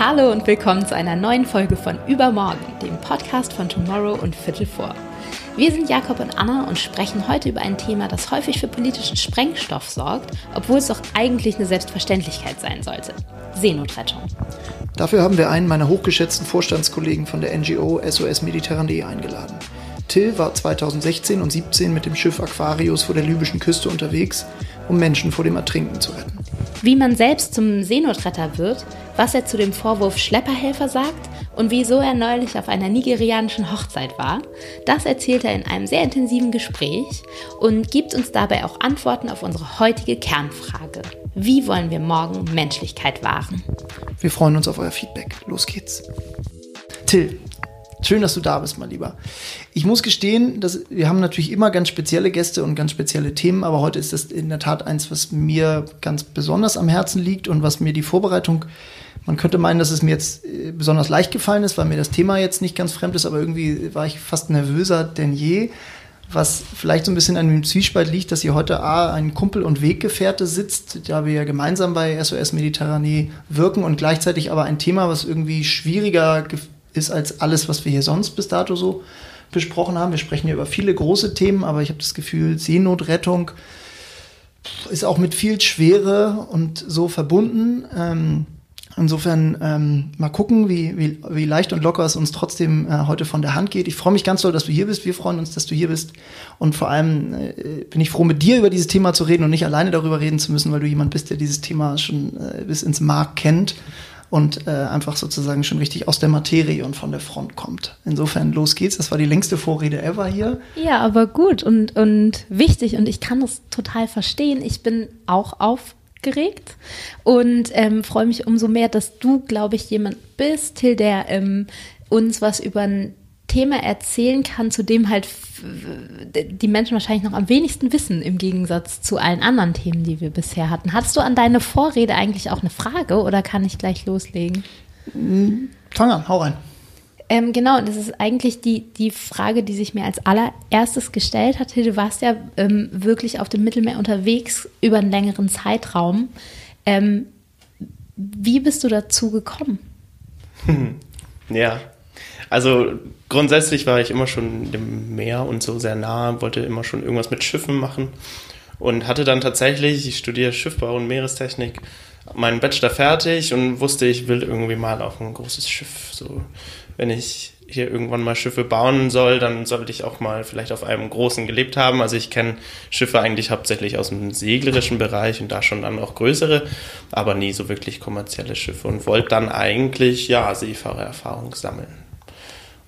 Hallo und willkommen zu einer neuen Folge von Übermorgen, dem Podcast von Tomorrow und Viertel vor. Wir sind Jakob und Anna und sprechen heute über ein Thema, das häufig für politischen Sprengstoff sorgt, obwohl es doch eigentlich eine Selbstverständlichkeit sein sollte. Seenotrettung. Dafür haben wir einen meiner hochgeschätzten Vorstandskollegen von der NGO SOS Mediterranee eingeladen. Till war 2016 und 17 mit dem Schiff Aquarius vor der libyschen Küste unterwegs, um Menschen vor dem Ertrinken zu retten. Wie man selbst zum Seenotretter wird, was er zu dem Vorwurf Schlepperhelfer sagt und wieso er neulich auf einer nigerianischen Hochzeit war, das erzählt er in einem sehr intensiven Gespräch und gibt uns dabei auch Antworten auf unsere heutige Kernfrage. Wie wollen wir morgen Menschlichkeit wahren? Wir freuen uns auf euer Feedback. Los geht's. Till, Schön, dass du da bist, mein Lieber. Ich muss gestehen, dass wir haben natürlich immer ganz spezielle Gäste und ganz spezielle Themen, aber heute ist das in der Tat eins, was mir ganz besonders am Herzen liegt und was mir die Vorbereitung, man könnte meinen, dass es mir jetzt äh, besonders leicht gefallen ist, weil mir das Thema jetzt nicht ganz fremd ist, aber irgendwie war ich fast nervöser denn je, was vielleicht so ein bisschen an dem Zwiespalt liegt, dass hier heute A, ein Kumpel und Weggefährte sitzt, da wir ja gemeinsam bei SOS Mediterranee wirken und gleichzeitig aber ein Thema, was irgendwie schwieriger ist als alles, was wir hier sonst bis dato so besprochen haben. Wir sprechen ja über viele große Themen, aber ich habe das Gefühl, Seenotrettung ist auch mit viel Schwere und so verbunden. Ähm, insofern ähm, mal gucken, wie, wie, wie leicht und locker es uns trotzdem äh, heute von der Hand geht. Ich freue mich ganz doll, dass du hier bist. Wir freuen uns, dass du hier bist. Und vor allem äh, bin ich froh, mit dir über dieses Thema zu reden und nicht alleine darüber reden zu müssen, weil du jemand bist, der dieses Thema schon äh, bis ins Mark kennt und äh, einfach sozusagen schon richtig aus der Materie und von der Front kommt. Insofern, los geht's. Das war die längste Vorrede ever hier. Ja, aber gut und, und wichtig und ich kann das total verstehen. Ich bin auch aufgeregt und ähm, freue mich umso mehr, dass du, glaube ich, jemand bist, Till, der ähm, uns was über ein Thema erzählen kann, zu dem halt die Menschen wahrscheinlich noch am wenigsten wissen, im Gegensatz zu allen anderen Themen, die wir bisher hatten. Hattest du an deine Vorrede eigentlich auch eine Frage oder kann ich gleich loslegen? Fang an, hau rein. Ähm, genau, das ist eigentlich die, die Frage, die sich mir als allererstes gestellt hat. Du warst ja ähm, wirklich auf dem Mittelmeer unterwegs über einen längeren Zeitraum. Ähm, wie bist du dazu gekommen? Ja, also grundsätzlich war ich immer schon dem Meer und so sehr nah, wollte immer schon irgendwas mit Schiffen machen und hatte dann tatsächlich, ich studiere Schiffbau und Meerestechnik, meinen Bachelor fertig und wusste, ich will irgendwie mal auf ein großes Schiff. So, wenn ich hier irgendwann mal Schiffe bauen soll, dann sollte ich auch mal vielleicht auf einem großen gelebt haben. Also ich kenne Schiffe eigentlich hauptsächlich aus dem seglerischen Bereich und da schon dann auch größere, aber nie so wirklich kommerzielle Schiffe und wollte dann eigentlich ja Seefahrererfahrung sammeln.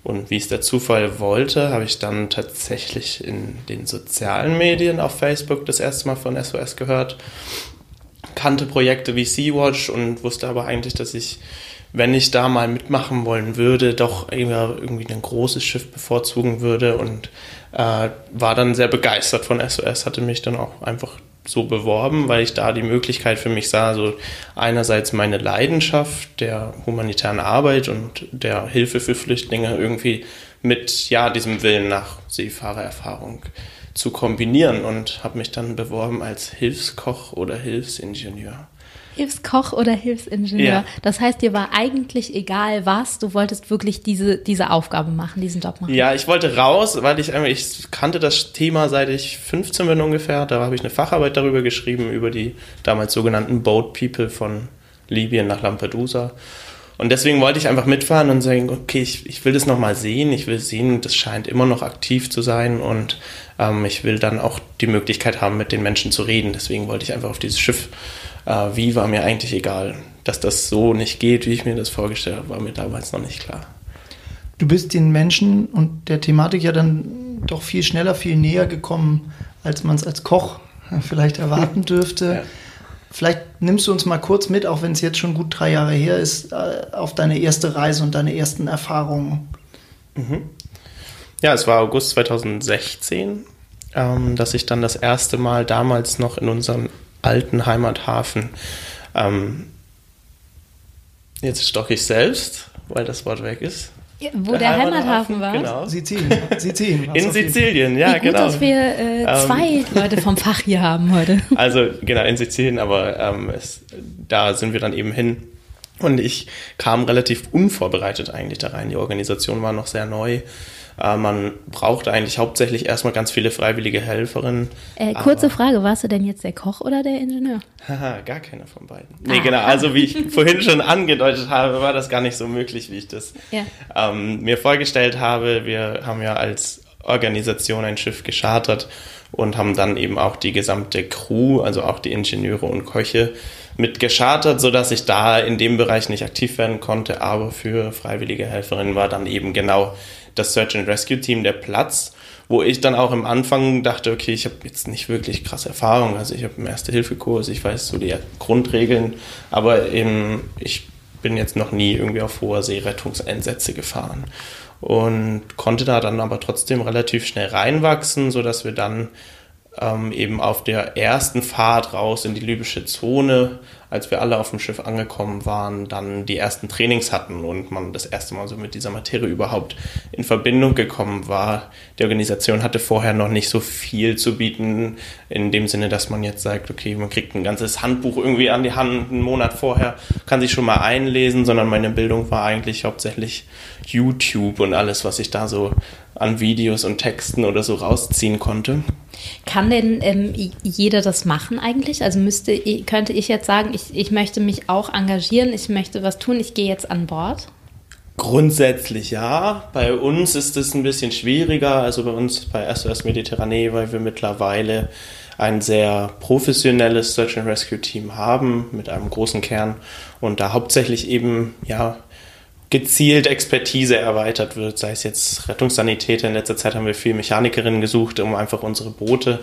Und wie es der Zufall wollte, habe ich dann tatsächlich in den sozialen Medien auf Facebook das erste Mal von SOS gehört, kannte Projekte wie Sea-Watch und wusste aber eigentlich, dass ich, wenn ich da mal mitmachen wollen würde, doch irgendwie ein großes Schiff bevorzugen würde. Und äh, war dann sehr begeistert von SOS, hatte mich dann auch einfach so beworben, weil ich da die Möglichkeit für mich sah, so einerseits meine Leidenschaft der humanitären Arbeit und der Hilfe für Flüchtlinge irgendwie mit ja diesem Willen nach Seefahrererfahrung zu kombinieren und habe mich dann beworben als Hilfskoch oder Hilfsingenieur. Hilfskoch oder Hilfsingenieur. Ja. Das heißt, dir war eigentlich egal was, du wolltest wirklich diese, diese Aufgabe machen, diesen Job machen. Ja, ich wollte raus, weil ich ich kannte das Thema seit ich 15 bin ungefähr. Da habe ich eine Facharbeit darüber geschrieben, über die damals sogenannten Boat People von Libyen nach Lampedusa. Und deswegen wollte ich einfach mitfahren und sagen, okay, ich, ich will das nochmal sehen. Ich will sehen, das scheint immer noch aktiv zu sein und ähm, ich will dann auch die Möglichkeit haben, mit den Menschen zu reden. Deswegen wollte ich einfach auf dieses Schiff äh, wie war mir eigentlich egal. Dass das so nicht geht, wie ich mir das vorgestellt habe, war mir damals noch nicht klar. Du bist den Menschen und der Thematik ja dann doch viel schneller, viel näher gekommen, als man es als Koch vielleicht erwarten dürfte. ja. Vielleicht nimmst du uns mal kurz mit, auch wenn es jetzt schon gut drei Jahre her ist, äh, auf deine erste Reise und deine ersten Erfahrungen. Mhm. Ja, es war August 2016, ähm, dass ich dann das erste Mal damals noch in unserem alten Heimathafen. Ähm, jetzt stocke ich selbst, weil das Wort weg ist. Ja, wo der, der Heimathafen, Heimathafen, war? Genau. Sizilien. Sizilien in Sizilien, ja, Wie gut, genau. dass wir äh, ähm, zwei ähm, Leute vom Fach hier haben heute. Also, genau, in Sizilien, aber ähm, es, da sind wir dann eben hin Und ich kam relativ unvorbereitet eigentlich da rein. Die Organisation war noch sehr neu. Äh, man brauchte eigentlich hauptsächlich erstmal ganz viele freiwillige Helferinnen. Äh, kurze Frage, warst du denn jetzt der Koch oder der Ingenieur? Haha, gar keiner von beiden. Nee, ah. genau. Also wie ich vorhin schon angedeutet habe, war das gar nicht so möglich, wie ich das ja. ähm, mir vorgestellt habe. Wir haben ja als Organisation ein Schiff geschartert und haben dann eben auch die gesamte Crew, also auch die Ingenieure und Köche, mit geschartert, sodass ich da in dem Bereich nicht aktiv werden konnte. Aber für freiwillige Helferinnen war dann eben genau das Search and Rescue Team der Platz, wo ich dann auch im Anfang dachte, okay, ich habe jetzt nicht wirklich krasse Erfahrung, also ich habe einen Erste-Hilfe-Kurs, ich weiß so die Grundregeln, aber eben ich bin jetzt noch nie irgendwie auf hoher See Rettungseinsätze gefahren und konnte da dann aber trotzdem relativ schnell reinwachsen, sodass wir dann ähm, eben auf der ersten Fahrt raus in die libysche Zone als wir alle auf dem Schiff angekommen waren, dann die ersten Trainings hatten und man das erste Mal so mit dieser Materie überhaupt in Verbindung gekommen war. Die Organisation hatte vorher noch nicht so viel zu bieten, in dem Sinne, dass man jetzt sagt, okay, man kriegt ein ganzes Handbuch irgendwie an die Hand einen Monat vorher, kann sich schon mal einlesen, sondern meine Bildung war eigentlich hauptsächlich YouTube und alles, was ich da so an Videos und Texten oder so rausziehen konnte. Kann denn ähm, jeder das machen eigentlich? Also müsste, könnte ich jetzt sagen, ich, ich möchte mich auch engagieren, ich möchte was tun, ich gehe jetzt an Bord? Grundsätzlich ja. Bei uns ist es ein bisschen schwieriger, also bei uns bei SOS Mediterranee, weil wir mittlerweile ein sehr professionelles Search and Rescue Team haben mit einem großen Kern und da hauptsächlich eben ja gezielt Expertise erweitert wird, sei es jetzt Rettungssanitäter. In letzter Zeit haben wir viel Mechanikerinnen gesucht, um einfach unsere Boote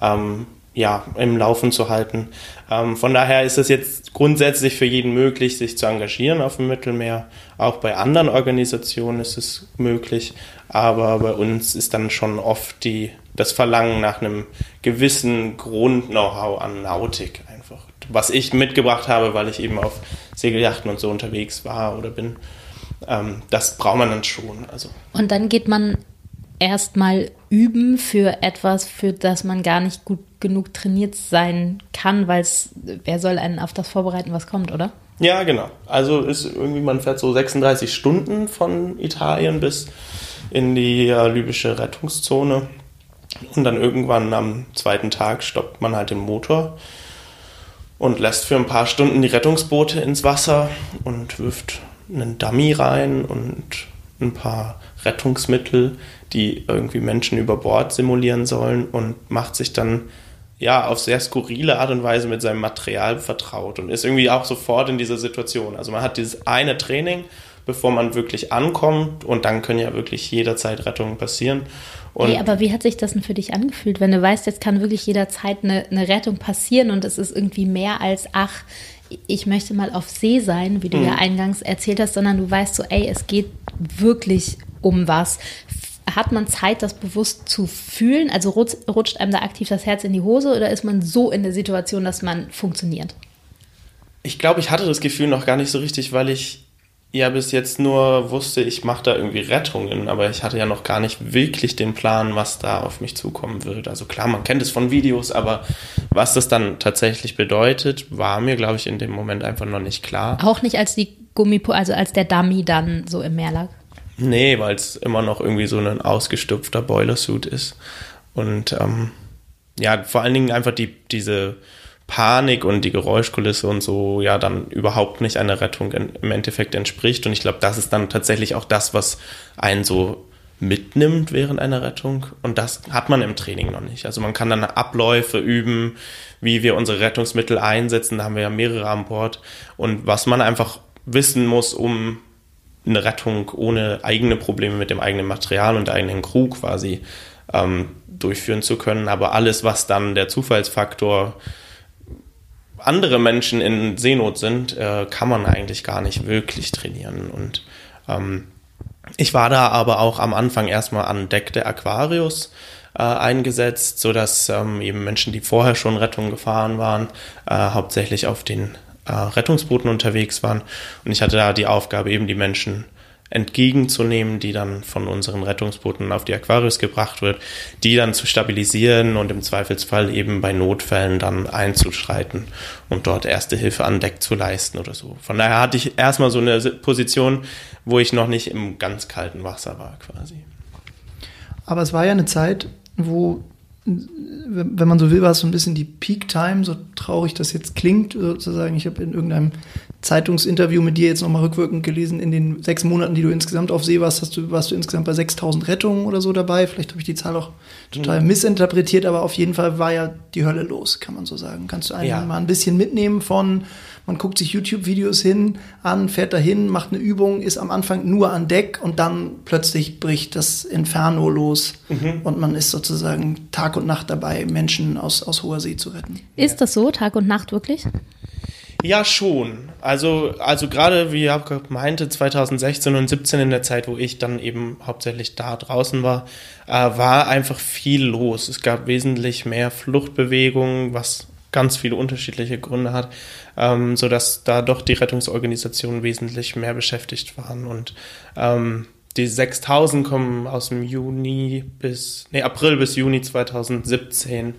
ähm, ja, im Laufen zu halten. Ähm, von daher ist es jetzt grundsätzlich für jeden möglich, sich zu engagieren auf dem Mittelmeer. Auch bei anderen Organisationen ist es möglich, aber bei uns ist dann schon oft die, das Verlangen nach einem gewissen Grund-Know-how an Nautik einfach. Was ich mitgebracht habe, weil ich eben auf Segeljachten und so unterwegs war oder bin ähm, das braucht man dann schon. Also. Und dann geht man erstmal üben für etwas, für das man gar nicht gut genug trainiert sein kann, weil es, wer soll einen auf das vorbereiten, was kommt, oder? Ja, genau. Also ist irgendwie, man fährt so 36 Stunden von Italien bis in die äh, libysche Rettungszone. Und dann irgendwann am zweiten Tag stoppt man halt den Motor und lässt für ein paar Stunden die Rettungsboote ins Wasser und wirft einen Dummy rein und ein paar Rettungsmittel, die irgendwie Menschen über Bord simulieren sollen und macht sich dann ja auf sehr skurrile Art und Weise mit seinem Material vertraut und ist irgendwie auch sofort in dieser Situation. Also man hat dieses eine Training, bevor man wirklich ankommt und dann können ja wirklich jederzeit Rettungen passieren. Und hey, aber wie hat sich das denn für dich angefühlt, wenn du weißt, jetzt kann wirklich jederzeit eine, eine Rettung passieren und es ist irgendwie mehr als, ach, ich möchte mal auf See sein, wie du mhm. ja eingangs erzählt hast, sondern du weißt so, ey, es geht wirklich um was. Hat man Zeit, das bewusst zu fühlen? Also rutscht, rutscht einem da aktiv das Herz in die Hose oder ist man so in der Situation, dass man funktioniert? Ich glaube, ich hatte das Gefühl noch gar nicht so richtig, weil ich ja bis jetzt nur wusste, ich mache da irgendwie Rettungen, aber ich hatte ja noch gar nicht wirklich den Plan, was da auf mich zukommen wird. Also klar, man kennt es von Videos, aber was das dann tatsächlich bedeutet, war mir, glaube ich, in dem Moment einfach noch nicht klar. Auch nicht als die Gummipo, also als der Dummy dann so im Meer lag. Nee, weil es immer noch irgendwie so ein ausgestopfter Boilersuit ist. Und ähm, ja, vor allen Dingen einfach die, diese Panik und die Geräuschkulisse und so ja dann überhaupt nicht einer Rettung in, im Endeffekt entspricht. Und ich glaube, das ist dann tatsächlich auch das, was einen so mitnimmt während einer Rettung. Und das hat man im Training noch nicht. Also man kann dann Abläufe üben, wie wir unsere Rettungsmittel einsetzen. Da haben wir ja mehrere an Bord. Und was man einfach wissen muss, um eine Rettung ohne eigene Probleme mit dem eigenen Material und der eigenen Crew quasi ähm, durchführen zu können. Aber alles, was dann der Zufallsfaktor andere Menschen in Seenot sind, äh, kann man eigentlich gar nicht wirklich trainieren. Und ähm, ich war da aber auch am Anfang erstmal an Deck der Aquarius äh, eingesetzt, sodass ähm, eben Menschen, die vorher schon Rettung gefahren waren, äh, hauptsächlich auf den äh, Rettungsbooten unterwegs waren. Und ich hatte da die Aufgabe, eben die Menschen entgegenzunehmen, die dann von unseren Rettungsbooten auf die Aquarius gebracht wird, die dann zu stabilisieren und im Zweifelsfall eben bei Notfällen dann einzuschreiten und dort erste Hilfe an Deck zu leisten oder so. Von daher hatte ich erstmal so eine Position, wo ich noch nicht im ganz kalten Wasser war quasi. Aber es war ja eine Zeit, wo wenn man so will, war es so ein bisschen die Peak Time, so traurig das jetzt klingt, sozusagen. Ich habe in irgendeinem Zeitungsinterview mit dir jetzt nochmal rückwirkend gelesen, in den sechs Monaten, die du insgesamt auf See warst, hast du, warst du insgesamt bei 6000 Rettungen oder so dabei. Vielleicht habe ich die Zahl auch total mhm. missinterpretiert, aber auf jeden Fall war ja die Hölle los, kann man so sagen. Kannst du einen ja. mal ein bisschen mitnehmen von, man guckt sich YouTube-Videos hin, an, fährt dahin, macht eine Übung, ist am Anfang nur an Deck und dann plötzlich bricht das Inferno los mhm. und man ist sozusagen Tag und Nacht dabei, Menschen aus, aus hoher See zu retten. Ist das so, Tag und Nacht wirklich? Ja, schon. Also, also gerade wie Jakob meinte, 2016 und 17 in der Zeit, wo ich dann eben hauptsächlich da draußen war, äh, war einfach viel los. Es gab wesentlich mehr Fluchtbewegungen, was ganz viele unterschiedliche Gründe hat, ähm, so dass da doch die Rettungsorganisationen wesentlich mehr beschäftigt waren und ähm, die 6000 kommen aus dem Juni bis, nee, April bis Juni 2017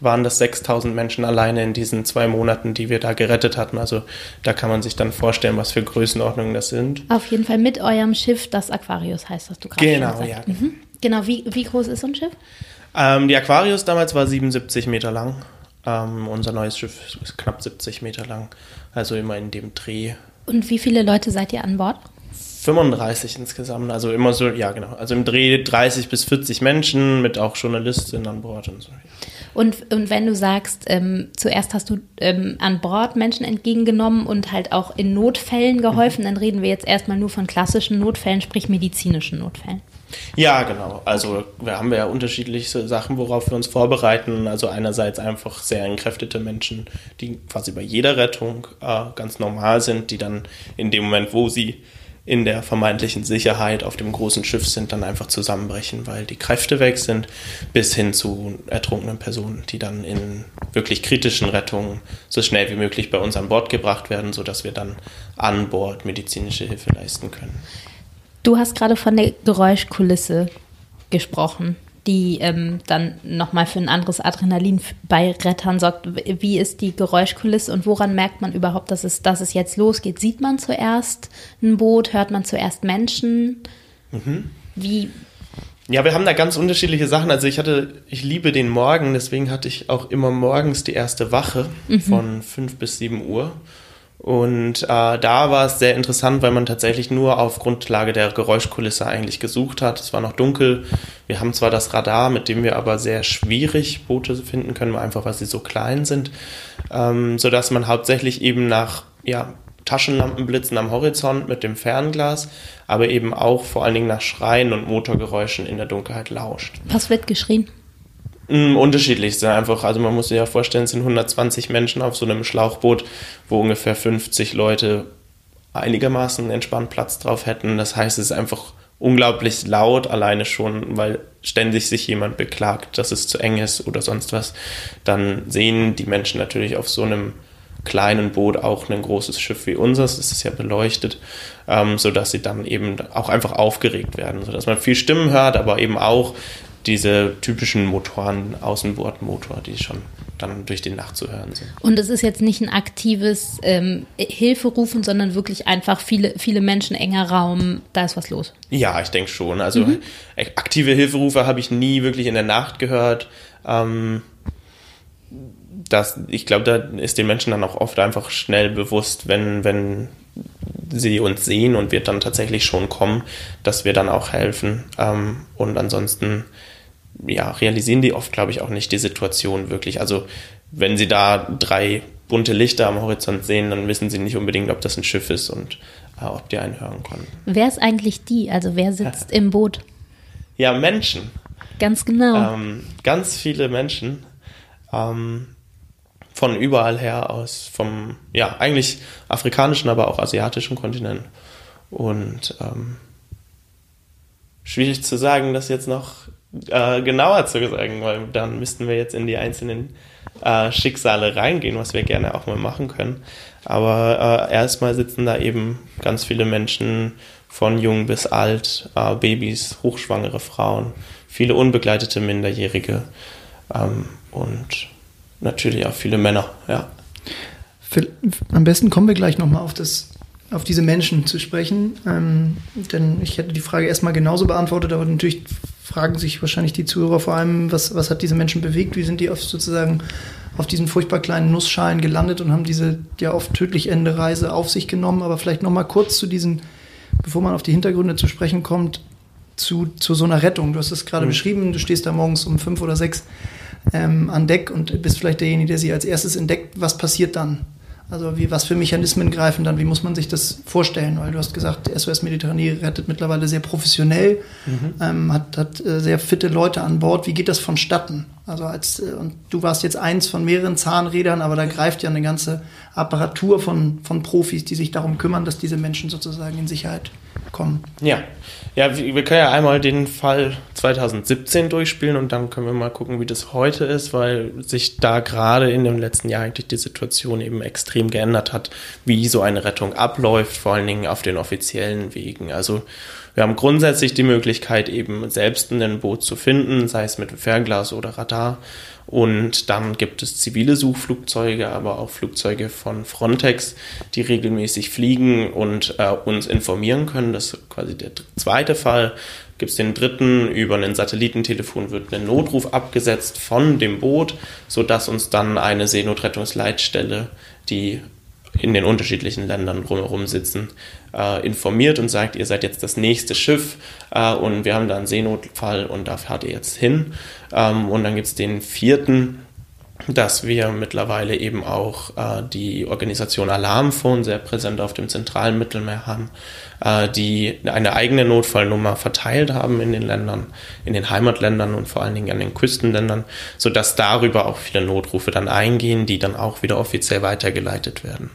waren das 6000 Menschen alleine in diesen zwei Monaten, die wir da gerettet hatten. Also da kann man sich dann vorstellen, was für Größenordnungen das sind. Auf jeden Fall mit eurem Schiff, das Aquarius heißt, was du gerade genau, gesagt hast. Ja, mhm. Genau, wie, wie groß ist so ein Schiff? Ähm, die Aquarius damals war 77 Meter lang. Ähm, unser neues Schiff ist knapp 70 Meter lang. Also immer in dem Dreh. Und wie viele Leute seid ihr an Bord? 35 insgesamt, also immer so, ja genau, also im Dreh 30 bis 40 Menschen mit auch Journalistinnen an Bord und so. Und, und wenn du sagst, ähm, zuerst hast du ähm, an Bord Menschen entgegengenommen und halt auch in Notfällen geholfen, mhm. dann reden wir jetzt erstmal nur von klassischen Notfällen, sprich medizinischen Notfällen. Ja, genau. Also wir haben ja unterschiedliche Sachen, worauf wir uns vorbereiten. Also einerseits einfach sehr entkräftete Menschen, die quasi bei jeder Rettung äh, ganz normal sind, die dann in dem Moment, wo sie in der vermeintlichen Sicherheit auf dem großen Schiff sind, dann einfach zusammenbrechen, weil die Kräfte weg sind, bis hin zu ertrunkenen Personen, die dann in wirklich kritischen Rettungen so schnell wie möglich bei uns an Bord gebracht werden, sodass wir dann an Bord medizinische Hilfe leisten können. Du hast gerade von der Geräuschkulisse gesprochen die ähm, dann nochmal für ein anderes Adrenalin bei Rettern sorgt. Wie ist die Geräuschkulisse und woran merkt man überhaupt, dass es, dass es jetzt losgeht? Sieht man zuerst ein Boot, hört man zuerst Menschen? Mhm. Wie? Ja, wir haben da ganz unterschiedliche Sachen. Also ich hatte, ich liebe den Morgen, deswegen hatte ich auch immer morgens die erste Wache mhm. von fünf bis sieben Uhr. Und äh, da war es sehr interessant, weil man tatsächlich nur auf Grundlage der Geräuschkulisse eigentlich gesucht hat. Es war noch dunkel. Wir haben zwar das Radar, mit dem wir aber sehr schwierig Boote finden können, einfach weil sie so klein sind, ähm, sodass man hauptsächlich eben nach ja, Taschenlampenblitzen am Horizont mit dem Fernglas, aber eben auch vor allen Dingen nach Schreien und Motorgeräuschen in der Dunkelheit lauscht. Was wird geschrien? Mm, unterschiedlichste einfach. Also man muss sich ja vorstellen, es sind 120 Menschen auf so einem Schlauchboot, wo ungefähr 50 Leute einigermaßen entspannt Platz drauf hätten. Das heißt, es ist einfach unglaublich laut, alleine schon, weil ständig sich jemand beklagt, dass es zu eng ist oder sonst was. Dann sehen die Menschen natürlich auf so einem kleinen Boot auch ein großes Schiff wie unseres, das ist ja beleuchtet, ähm, sodass sie dann eben auch einfach aufgeregt werden, sodass man viel Stimmen hört, aber eben auch diese typischen Motoren, Außenbordmotor, die schon dann durch die Nacht zu hören sind. Und es ist jetzt nicht ein aktives ähm, Hilferufen, sondern wirklich einfach viele, viele Menschen, enger Raum, da ist was los. Ja, ich denke schon. Also mhm. aktive Hilferufe habe ich nie wirklich in der Nacht gehört. Ähm, das, ich glaube, da ist den Menschen dann auch oft einfach schnell bewusst, wenn, wenn sie uns sehen und wir dann tatsächlich schon kommen, dass wir dann auch helfen. Ähm, und ansonsten ja, realisieren die oft, glaube ich, auch nicht die Situation wirklich. Also wenn sie da drei bunte Lichter am Horizont sehen, dann wissen sie nicht unbedingt, ob das ein Schiff ist und äh, ob die einen hören können. Wer ist eigentlich die? Also wer sitzt im Boot? Ja, Menschen. Ganz genau. Ähm, ganz viele Menschen. Ähm, von überall her aus, vom, ja, eigentlich afrikanischen, aber auch asiatischen Kontinent. Und ähm, schwierig zu sagen, das jetzt noch äh, genauer zu sagen, weil dann müssten wir jetzt in die einzelnen äh, Schicksale reingehen, was wir gerne auch mal machen können. Aber äh, erstmal sitzen da eben ganz viele Menschen von jung bis alt, äh, Babys, hochschwangere Frauen, viele unbegleitete Minderjährige ähm, und natürlich auch viele Männer, ja. Am besten kommen wir gleich nochmal auf auf diese Menschen zu sprechen. Ähm, denn ich hätte die Frage erstmal genauso beantwortet, aber natürlich fragen sich wahrscheinlich die Zuhörer vor allem, was, was hat diese Menschen bewegt? Wie sind die oft sozusagen auf diesen furchtbar kleinen Nussschalen gelandet und haben diese ja oft tödlich ende Reise auf sich genommen? Aber vielleicht nochmal kurz zu diesen, bevor man auf die Hintergründe zu sprechen kommt, zu, zu so einer Rettung. Du hast es gerade mhm. beschrieben, du stehst da morgens um fünf oder sechs ähm, an Deck und bist vielleicht derjenige, der sie als erstes entdeckt. Was passiert dann? Also wie, was für Mechanismen greifen dann? Wie muss man sich das vorstellen? Weil du hast gesagt, SOS Mediterranee rettet mittlerweile sehr professionell, mhm. ähm, hat, hat äh, sehr fitte Leute an Bord. Wie geht das vonstatten? Also als, äh, und du warst jetzt eins von mehreren Zahnrädern, aber da greift ja eine ganze Apparatur von, von Profis, die sich darum kümmern, dass diese Menschen sozusagen in Sicherheit kommen. Ja, ja, wir können ja einmal den Fall 2017 durchspielen und dann können wir mal gucken, wie das heute ist, weil sich da gerade in dem letzten Jahr eigentlich die Situation eben extrem geändert hat, wie so eine Rettung abläuft, vor allen Dingen auf den offiziellen Wegen. Also wir haben grundsätzlich die Möglichkeit, eben selbst ein Boot zu finden, sei es mit Fernglas oder Radar. Und dann gibt es zivile Suchflugzeuge, aber auch Flugzeuge von Frontex, die regelmäßig fliegen und äh, uns informieren können. Das ist quasi der zweite Fall. Gibt es den dritten, über ein Satellitentelefon wird ein Notruf abgesetzt von dem Boot, sodass uns dann eine Seenotrettungsleitstelle, die in den unterschiedlichen Ländern drumherum sitzen, äh, informiert und sagt, ihr seid jetzt das nächste Schiff äh, und wir haben da einen Seenotfall und da fahrt ihr jetzt hin. Ähm, und dann gibt es den vierten, dass wir mittlerweile eben auch äh, die Organisation Alarmphone sehr präsent auf dem zentralen Mittelmeer haben, äh, die eine eigene Notfallnummer verteilt haben in den Ländern, in den Heimatländern und vor allen Dingen an den Küstenländern, sodass darüber auch viele Notrufe dann eingehen, die dann auch wieder offiziell weitergeleitet werden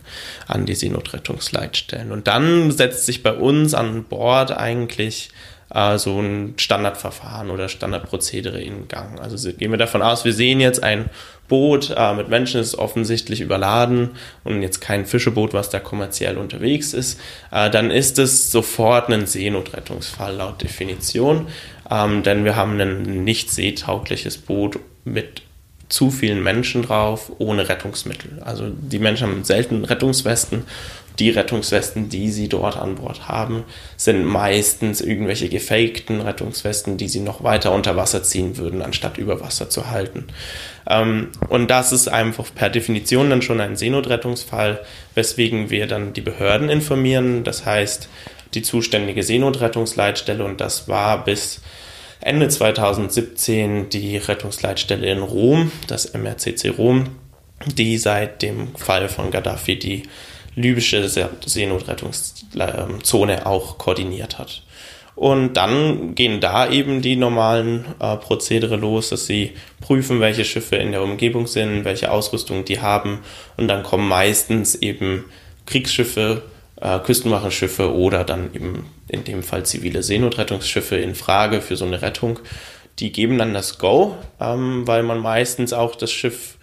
an die Seenotrettungsleitstellen. Und dann setzt sich bei uns an Bord eigentlich äh, so ein Standardverfahren oder Standardprozedere in Gang. Also gehen wir davon aus, wir sehen jetzt ein Boot äh, mit Menschen ist offensichtlich überladen und jetzt kein Fischeboot, was da kommerziell unterwegs ist, äh, dann ist es sofort ein Seenotrettungsfall laut Definition, ähm, denn wir haben ein nicht seetaugliches Boot mit zu vielen Menschen drauf, ohne Rettungsmittel. Also die Menschen haben selten Rettungswesten die Rettungswesten, die sie dort an Bord haben, sind meistens irgendwelche gefakten Rettungswesten, die sie noch weiter unter Wasser ziehen würden, anstatt über Wasser zu halten. Ähm, und das ist einfach per Definition dann schon ein Seenotrettungsfall, weswegen wir dann die Behörden informieren. Das heißt, die zuständige Seenotrettungsleitstelle und das war bis Ende 2017 die Rettungsleitstelle in Rom, das MRCC Rom, die seit dem Fall von Gaddafi die libysche Seenotrettungszone auch koordiniert hat. Und dann gehen da eben die normalen äh, Prozedere los, dass sie prüfen, welche Schiffe in der Umgebung sind, welche Ausrüstung die haben. Und dann kommen meistens eben Kriegsschiffe, äh, Küstenwachenschiffe oder dann eben in dem Fall zivile Seenotrettungsschiffe in Frage für so eine Rettung. Die geben dann das Go, ähm, weil man meistens auch das Schiff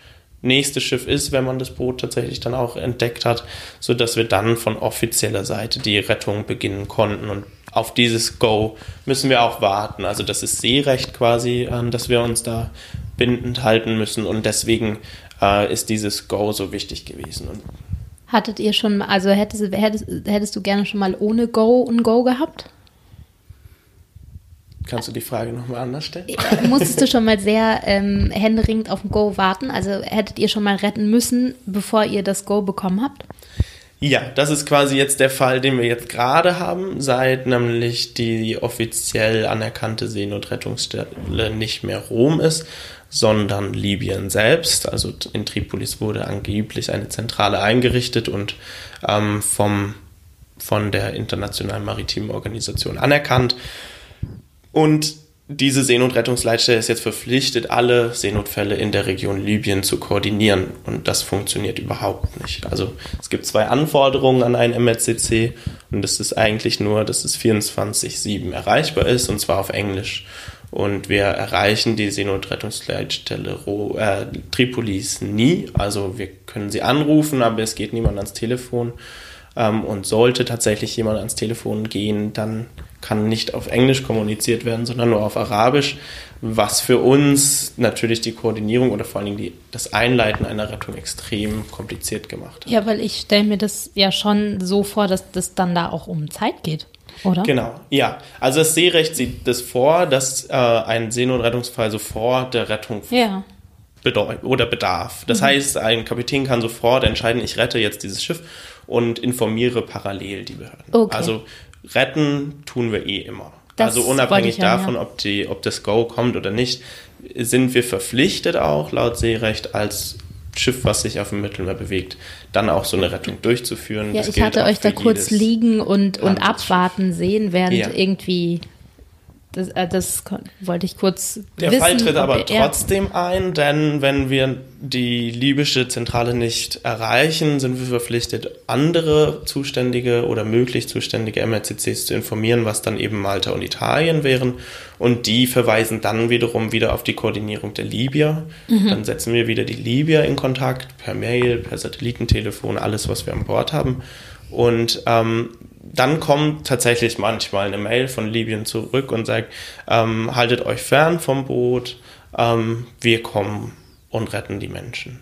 nächste Schiff ist, wenn man das Boot tatsächlich dann auch entdeckt hat, so dass wir dann von offizieller Seite die Rettung beginnen konnten und auf dieses Go müssen wir auch warten. Also das ist Seerecht quasi, an das wir uns da bindend halten müssen und deswegen äh, ist dieses Go so wichtig gewesen. Und Hattet ihr schon, also hättest, hättest, hättest du gerne schon mal ohne Go ein Go gehabt? Kannst du die Frage nochmal anders stellen? Musstest du schon mal sehr ähm, händeringend auf ein Go warten? Also hättet ihr schon mal retten müssen, bevor ihr das Go bekommen habt? Ja, das ist quasi jetzt der Fall, den wir jetzt gerade haben, seit nämlich die offiziell anerkannte Seenotrettungsstelle nicht mehr Rom ist, sondern Libyen selbst. Also in Tripolis wurde angeblich eine Zentrale eingerichtet und ähm, vom, von der Internationalen Maritimen Organisation anerkannt. Und diese Seenotrettungsleitstelle ist jetzt verpflichtet, alle Seenotfälle in der Region Libyen zu koordinieren. Und das funktioniert überhaupt nicht. Also es gibt zwei Anforderungen an einen MRCC und das ist eigentlich nur, dass es 24-7 erreichbar ist und zwar auf Englisch. Und wir erreichen die Seenotrettungsleitstelle äh, Tripolis nie. Also wir können sie anrufen, aber es geht niemand ans Telefon. Ähm, und sollte tatsächlich jemand ans Telefon gehen, dann kann nicht auf Englisch kommuniziert werden, sondern nur auf Arabisch, was für uns natürlich die Koordinierung oder vor allen Dingen die, das Einleiten einer Rettung extrem kompliziert gemacht hat. Ja, weil ich stelle mir das ja schon so vor, dass das dann da auch um Zeit geht. Oder? Genau, ja. Also das Seerecht sieht das vor, dass äh, ein Seenotrettungsfall sofort der Rettung ja. oder bedarf. Das mhm. heißt, ein Kapitän kann sofort entscheiden, ich rette jetzt dieses Schiff und informiere parallel die Behörden. Okay. Also retten tun wir eh immer. Das also unabhängig ja, davon, ja. Ob, die, ob das Go kommt oder nicht, sind wir verpflichtet auch laut Seerecht als Schiff, was sich auf dem Mittelmeer bewegt, dann auch so eine Rettung durchzuführen. Ja, das ich hatte euch da kurz liegen und, und abwarten sehen, während ja. irgendwie das, äh, das wollte ich kurz Der wissen, Fall tritt aber trotzdem ein, denn wenn wir die libysche Zentrale nicht erreichen, sind wir verpflichtet, andere zuständige oder möglich zuständige MRCCs zu informieren, was dann eben Malta und Italien wären. Und die verweisen dann wiederum wieder auf die Koordinierung der Libyer. Mhm. Dann setzen wir wieder die Libyer in Kontakt per Mail, per Satellitentelefon, alles, was wir an Bord haben. Und ähm, dann kommt tatsächlich manchmal eine Mail von Libyen zurück und sagt, ähm, haltet euch fern vom Boot, ähm, wir kommen und retten die Menschen.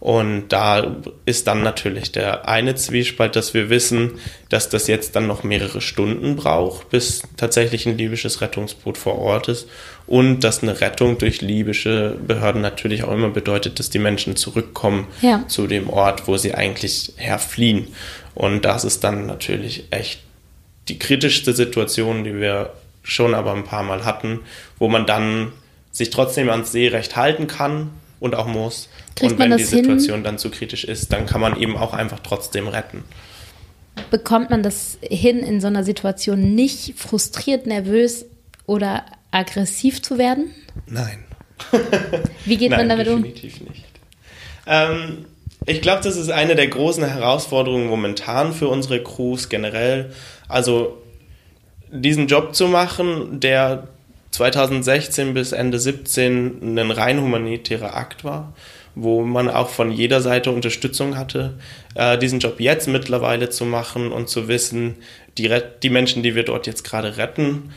Und da ist dann natürlich der eine Zwiespalt, dass wir wissen, dass das jetzt dann noch mehrere Stunden braucht, bis tatsächlich ein libysches Rettungsboot vor Ort ist. Und dass eine Rettung durch libysche Behörden natürlich auch immer bedeutet, dass die Menschen zurückkommen ja. zu dem Ort, wo sie eigentlich herfliehen. Und das ist dann natürlich echt die kritischste Situation, die wir schon aber ein paar Mal hatten, wo man dann sich trotzdem ans Seerecht halten kann und auch muss. Kriegt und wenn die Situation hin? dann zu kritisch ist, dann kann man eben auch einfach trotzdem retten. Bekommt man das hin, in so einer Situation nicht frustriert, nervös oder aggressiv zu werden? Nein. Wie geht Nein, man damit definitiv um? Definitiv nicht. Ähm, ich glaube, das ist eine der großen Herausforderungen momentan für unsere Crews generell. Also diesen Job zu machen, der 2016 bis Ende 17 ein rein humanitärer Akt war, wo man auch von jeder Seite Unterstützung hatte, äh, diesen Job jetzt mittlerweile zu machen und zu wissen, die, die Menschen, die wir dort jetzt gerade retten,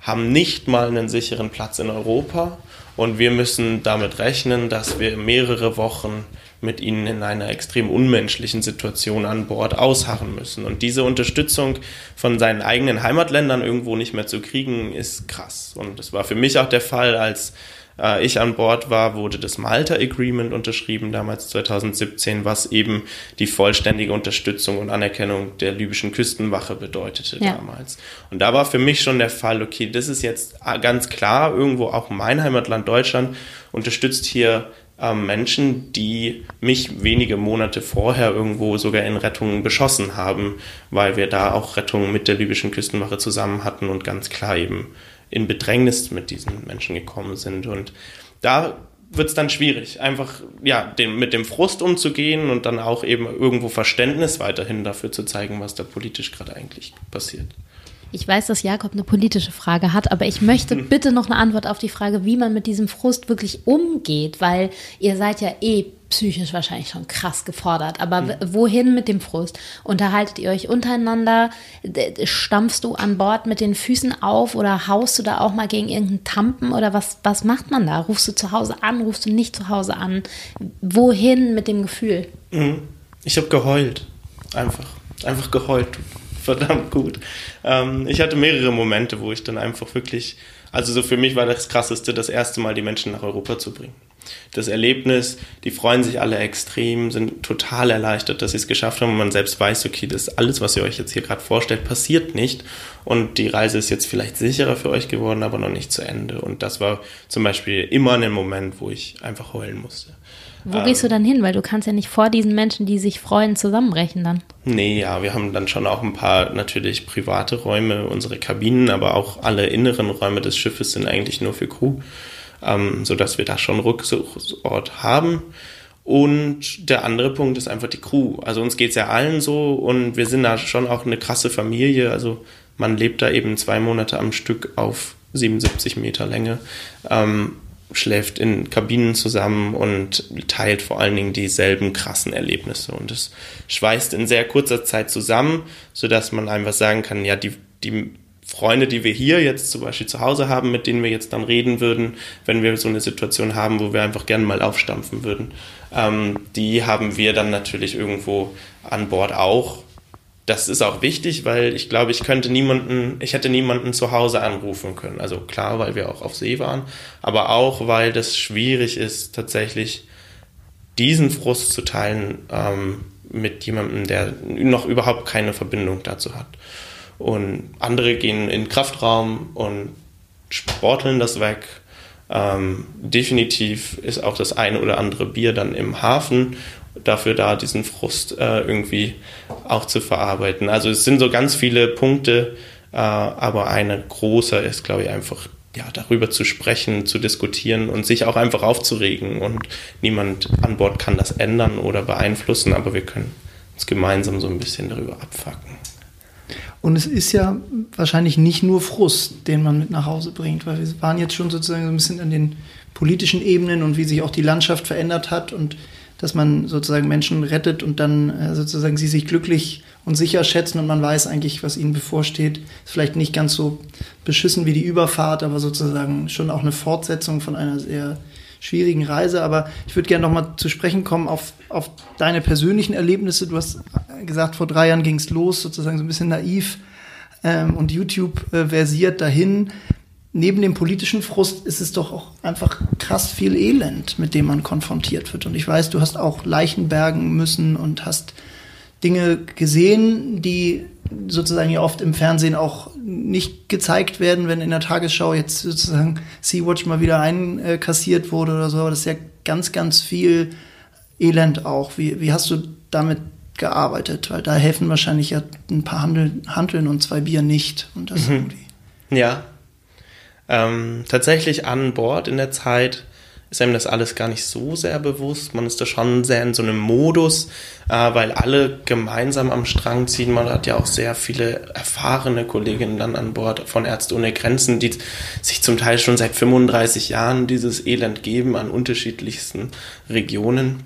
haben nicht mal einen sicheren Platz in Europa und wir müssen damit rechnen, dass wir mehrere Wochen mit ihnen in einer extrem unmenschlichen Situation an Bord ausharren müssen. Und diese Unterstützung von seinen eigenen Heimatländern irgendwo nicht mehr zu kriegen, ist krass. Und das war für mich auch der Fall, als äh, ich an Bord war, wurde das Malta Agreement unterschrieben, damals 2017, was eben die vollständige Unterstützung und Anerkennung der libyschen Küstenwache bedeutete ja. damals. Und da war für mich schon der Fall, okay, das ist jetzt ganz klar, irgendwo auch mein Heimatland Deutschland unterstützt hier Menschen, die mich wenige Monate vorher irgendwo sogar in Rettungen beschossen haben, weil wir da auch Rettungen mit der libyschen Küstenwache zusammen hatten und ganz klar eben in Bedrängnis mit diesen Menschen gekommen sind. Und da wird es dann schwierig, einfach ja, den, mit dem Frust umzugehen und dann auch eben irgendwo Verständnis weiterhin dafür zu zeigen, was da politisch gerade eigentlich passiert. Ich weiß, dass Jakob eine politische Frage hat, aber ich möchte bitte noch eine Antwort auf die Frage, wie man mit diesem Frust wirklich umgeht, weil ihr seid ja eh psychisch wahrscheinlich schon krass gefordert. Aber mhm. wohin mit dem Frust? Unterhaltet ihr euch untereinander? Stampfst du an Bord mit den Füßen auf oder haust du da auch mal gegen irgendeinen Tampen oder was, was macht man da? Rufst du zu Hause an? Rufst du nicht zu Hause an? Wohin mit dem Gefühl? Mhm. Ich habe geheult. Einfach. Einfach geheult verdammt gut. Ähm, ich hatte mehrere Momente, wo ich dann einfach wirklich, also so für mich war das Krasseste, das erste Mal die Menschen nach Europa zu bringen. Das Erlebnis, die freuen sich alle extrem, sind total erleichtert, dass sie es geschafft haben und man selbst weiß, okay, das alles, was ihr euch jetzt hier gerade vorstellt, passiert nicht und die Reise ist jetzt vielleicht sicherer für euch geworden, aber noch nicht zu Ende. Und das war zum Beispiel immer ein Moment, wo ich einfach heulen musste. Wo ähm, gehst du dann hin? Weil du kannst ja nicht vor diesen Menschen, die sich freuen, zusammenbrechen dann. Nee, ja, wir haben dann schon auch ein paar natürlich private Räume, unsere Kabinen, aber auch alle inneren Räume des Schiffes sind eigentlich nur für Crew, ähm, sodass wir da schon Rückzugsort haben. Und der andere Punkt ist einfach die Crew. Also uns geht es ja allen so und wir sind da schon auch eine krasse Familie. Also man lebt da eben zwei Monate am Stück auf 77 Meter Länge, ähm, schläft in Kabinen zusammen und teilt vor allen Dingen dieselben krassen Erlebnisse. Und es schweißt in sehr kurzer Zeit zusammen, sodass man einfach sagen kann, ja, die, die Freunde, die wir hier jetzt zum Beispiel zu Hause haben, mit denen wir jetzt dann reden würden, wenn wir so eine Situation haben, wo wir einfach gerne mal aufstampfen würden, ähm, die haben wir dann natürlich irgendwo an Bord auch das ist auch wichtig, weil ich glaube, ich könnte niemanden, ich hätte niemanden zu Hause anrufen können. Also klar, weil wir auch auf See waren, aber auch, weil das schwierig ist, tatsächlich diesen Frust zu teilen ähm, mit jemandem, der noch überhaupt keine Verbindung dazu hat. Und andere gehen in den Kraftraum und sporteln das weg. Ähm, definitiv ist auch das eine oder andere Bier dann im Hafen dafür da, diesen Frust äh, irgendwie auch zu verarbeiten. Also es sind so ganz viele Punkte, äh, aber eine große ist, glaube ich, einfach ja, darüber zu sprechen, zu diskutieren und sich auch einfach aufzuregen. Und niemand an Bord kann das ändern oder beeinflussen, aber wir können uns gemeinsam so ein bisschen darüber abfacken. Und es ist ja wahrscheinlich nicht nur Frust, den man mit nach Hause bringt, weil wir waren jetzt schon sozusagen so ein bisschen an den politischen Ebenen und wie sich auch die Landschaft verändert hat und dass man sozusagen Menschen rettet und dann äh, sozusagen sie sich glücklich und sicher schätzen und man weiß eigentlich, was ihnen bevorsteht. Ist vielleicht nicht ganz so beschissen wie die Überfahrt, aber sozusagen schon auch eine Fortsetzung von einer sehr schwierigen Reise. Aber ich würde gerne nochmal zu sprechen kommen auf, auf deine persönlichen Erlebnisse. Du hast gesagt, vor drei Jahren ging es los, sozusagen so ein bisschen naiv ähm, und YouTube äh, versiert dahin neben dem politischen Frust ist es doch auch einfach krass viel Elend, mit dem man konfrontiert wird. Und ich weiß, du hast auch Leichen bergen müssen und hast Dinge gesehen, die sozusagen ja oft im Fernsehen auch nicht gezeigt werden, wenn in der Tagesschau jetzt sozusagen Sea-Watch mal wieder einkassiert wurde oder so. Aber das ist ja ganz, ganz viel Elend auch. Wie, wie hast du damit gearbeitet? Weil da helfen wahrscheinlich ja ein paar Handel, Handeln und zwei Bier nicht. Und das mhm. irgendwie. Ja, ähm, tatsächlich an Bord in der Zeit ist einem das alles gar nicht so sehr bewusst. Man ist da schon sehr in so einem Modus, äh, weil alle gemeinsam am Strang ziehen. Man hat ja auch sehr viele erfahrene Kolleginnen dann an Bord von Ärzte ohne Grenzen, die sich zum Teil schon seit 35 Jahren dieses Elend geben an unterschiedlichsten Regionen,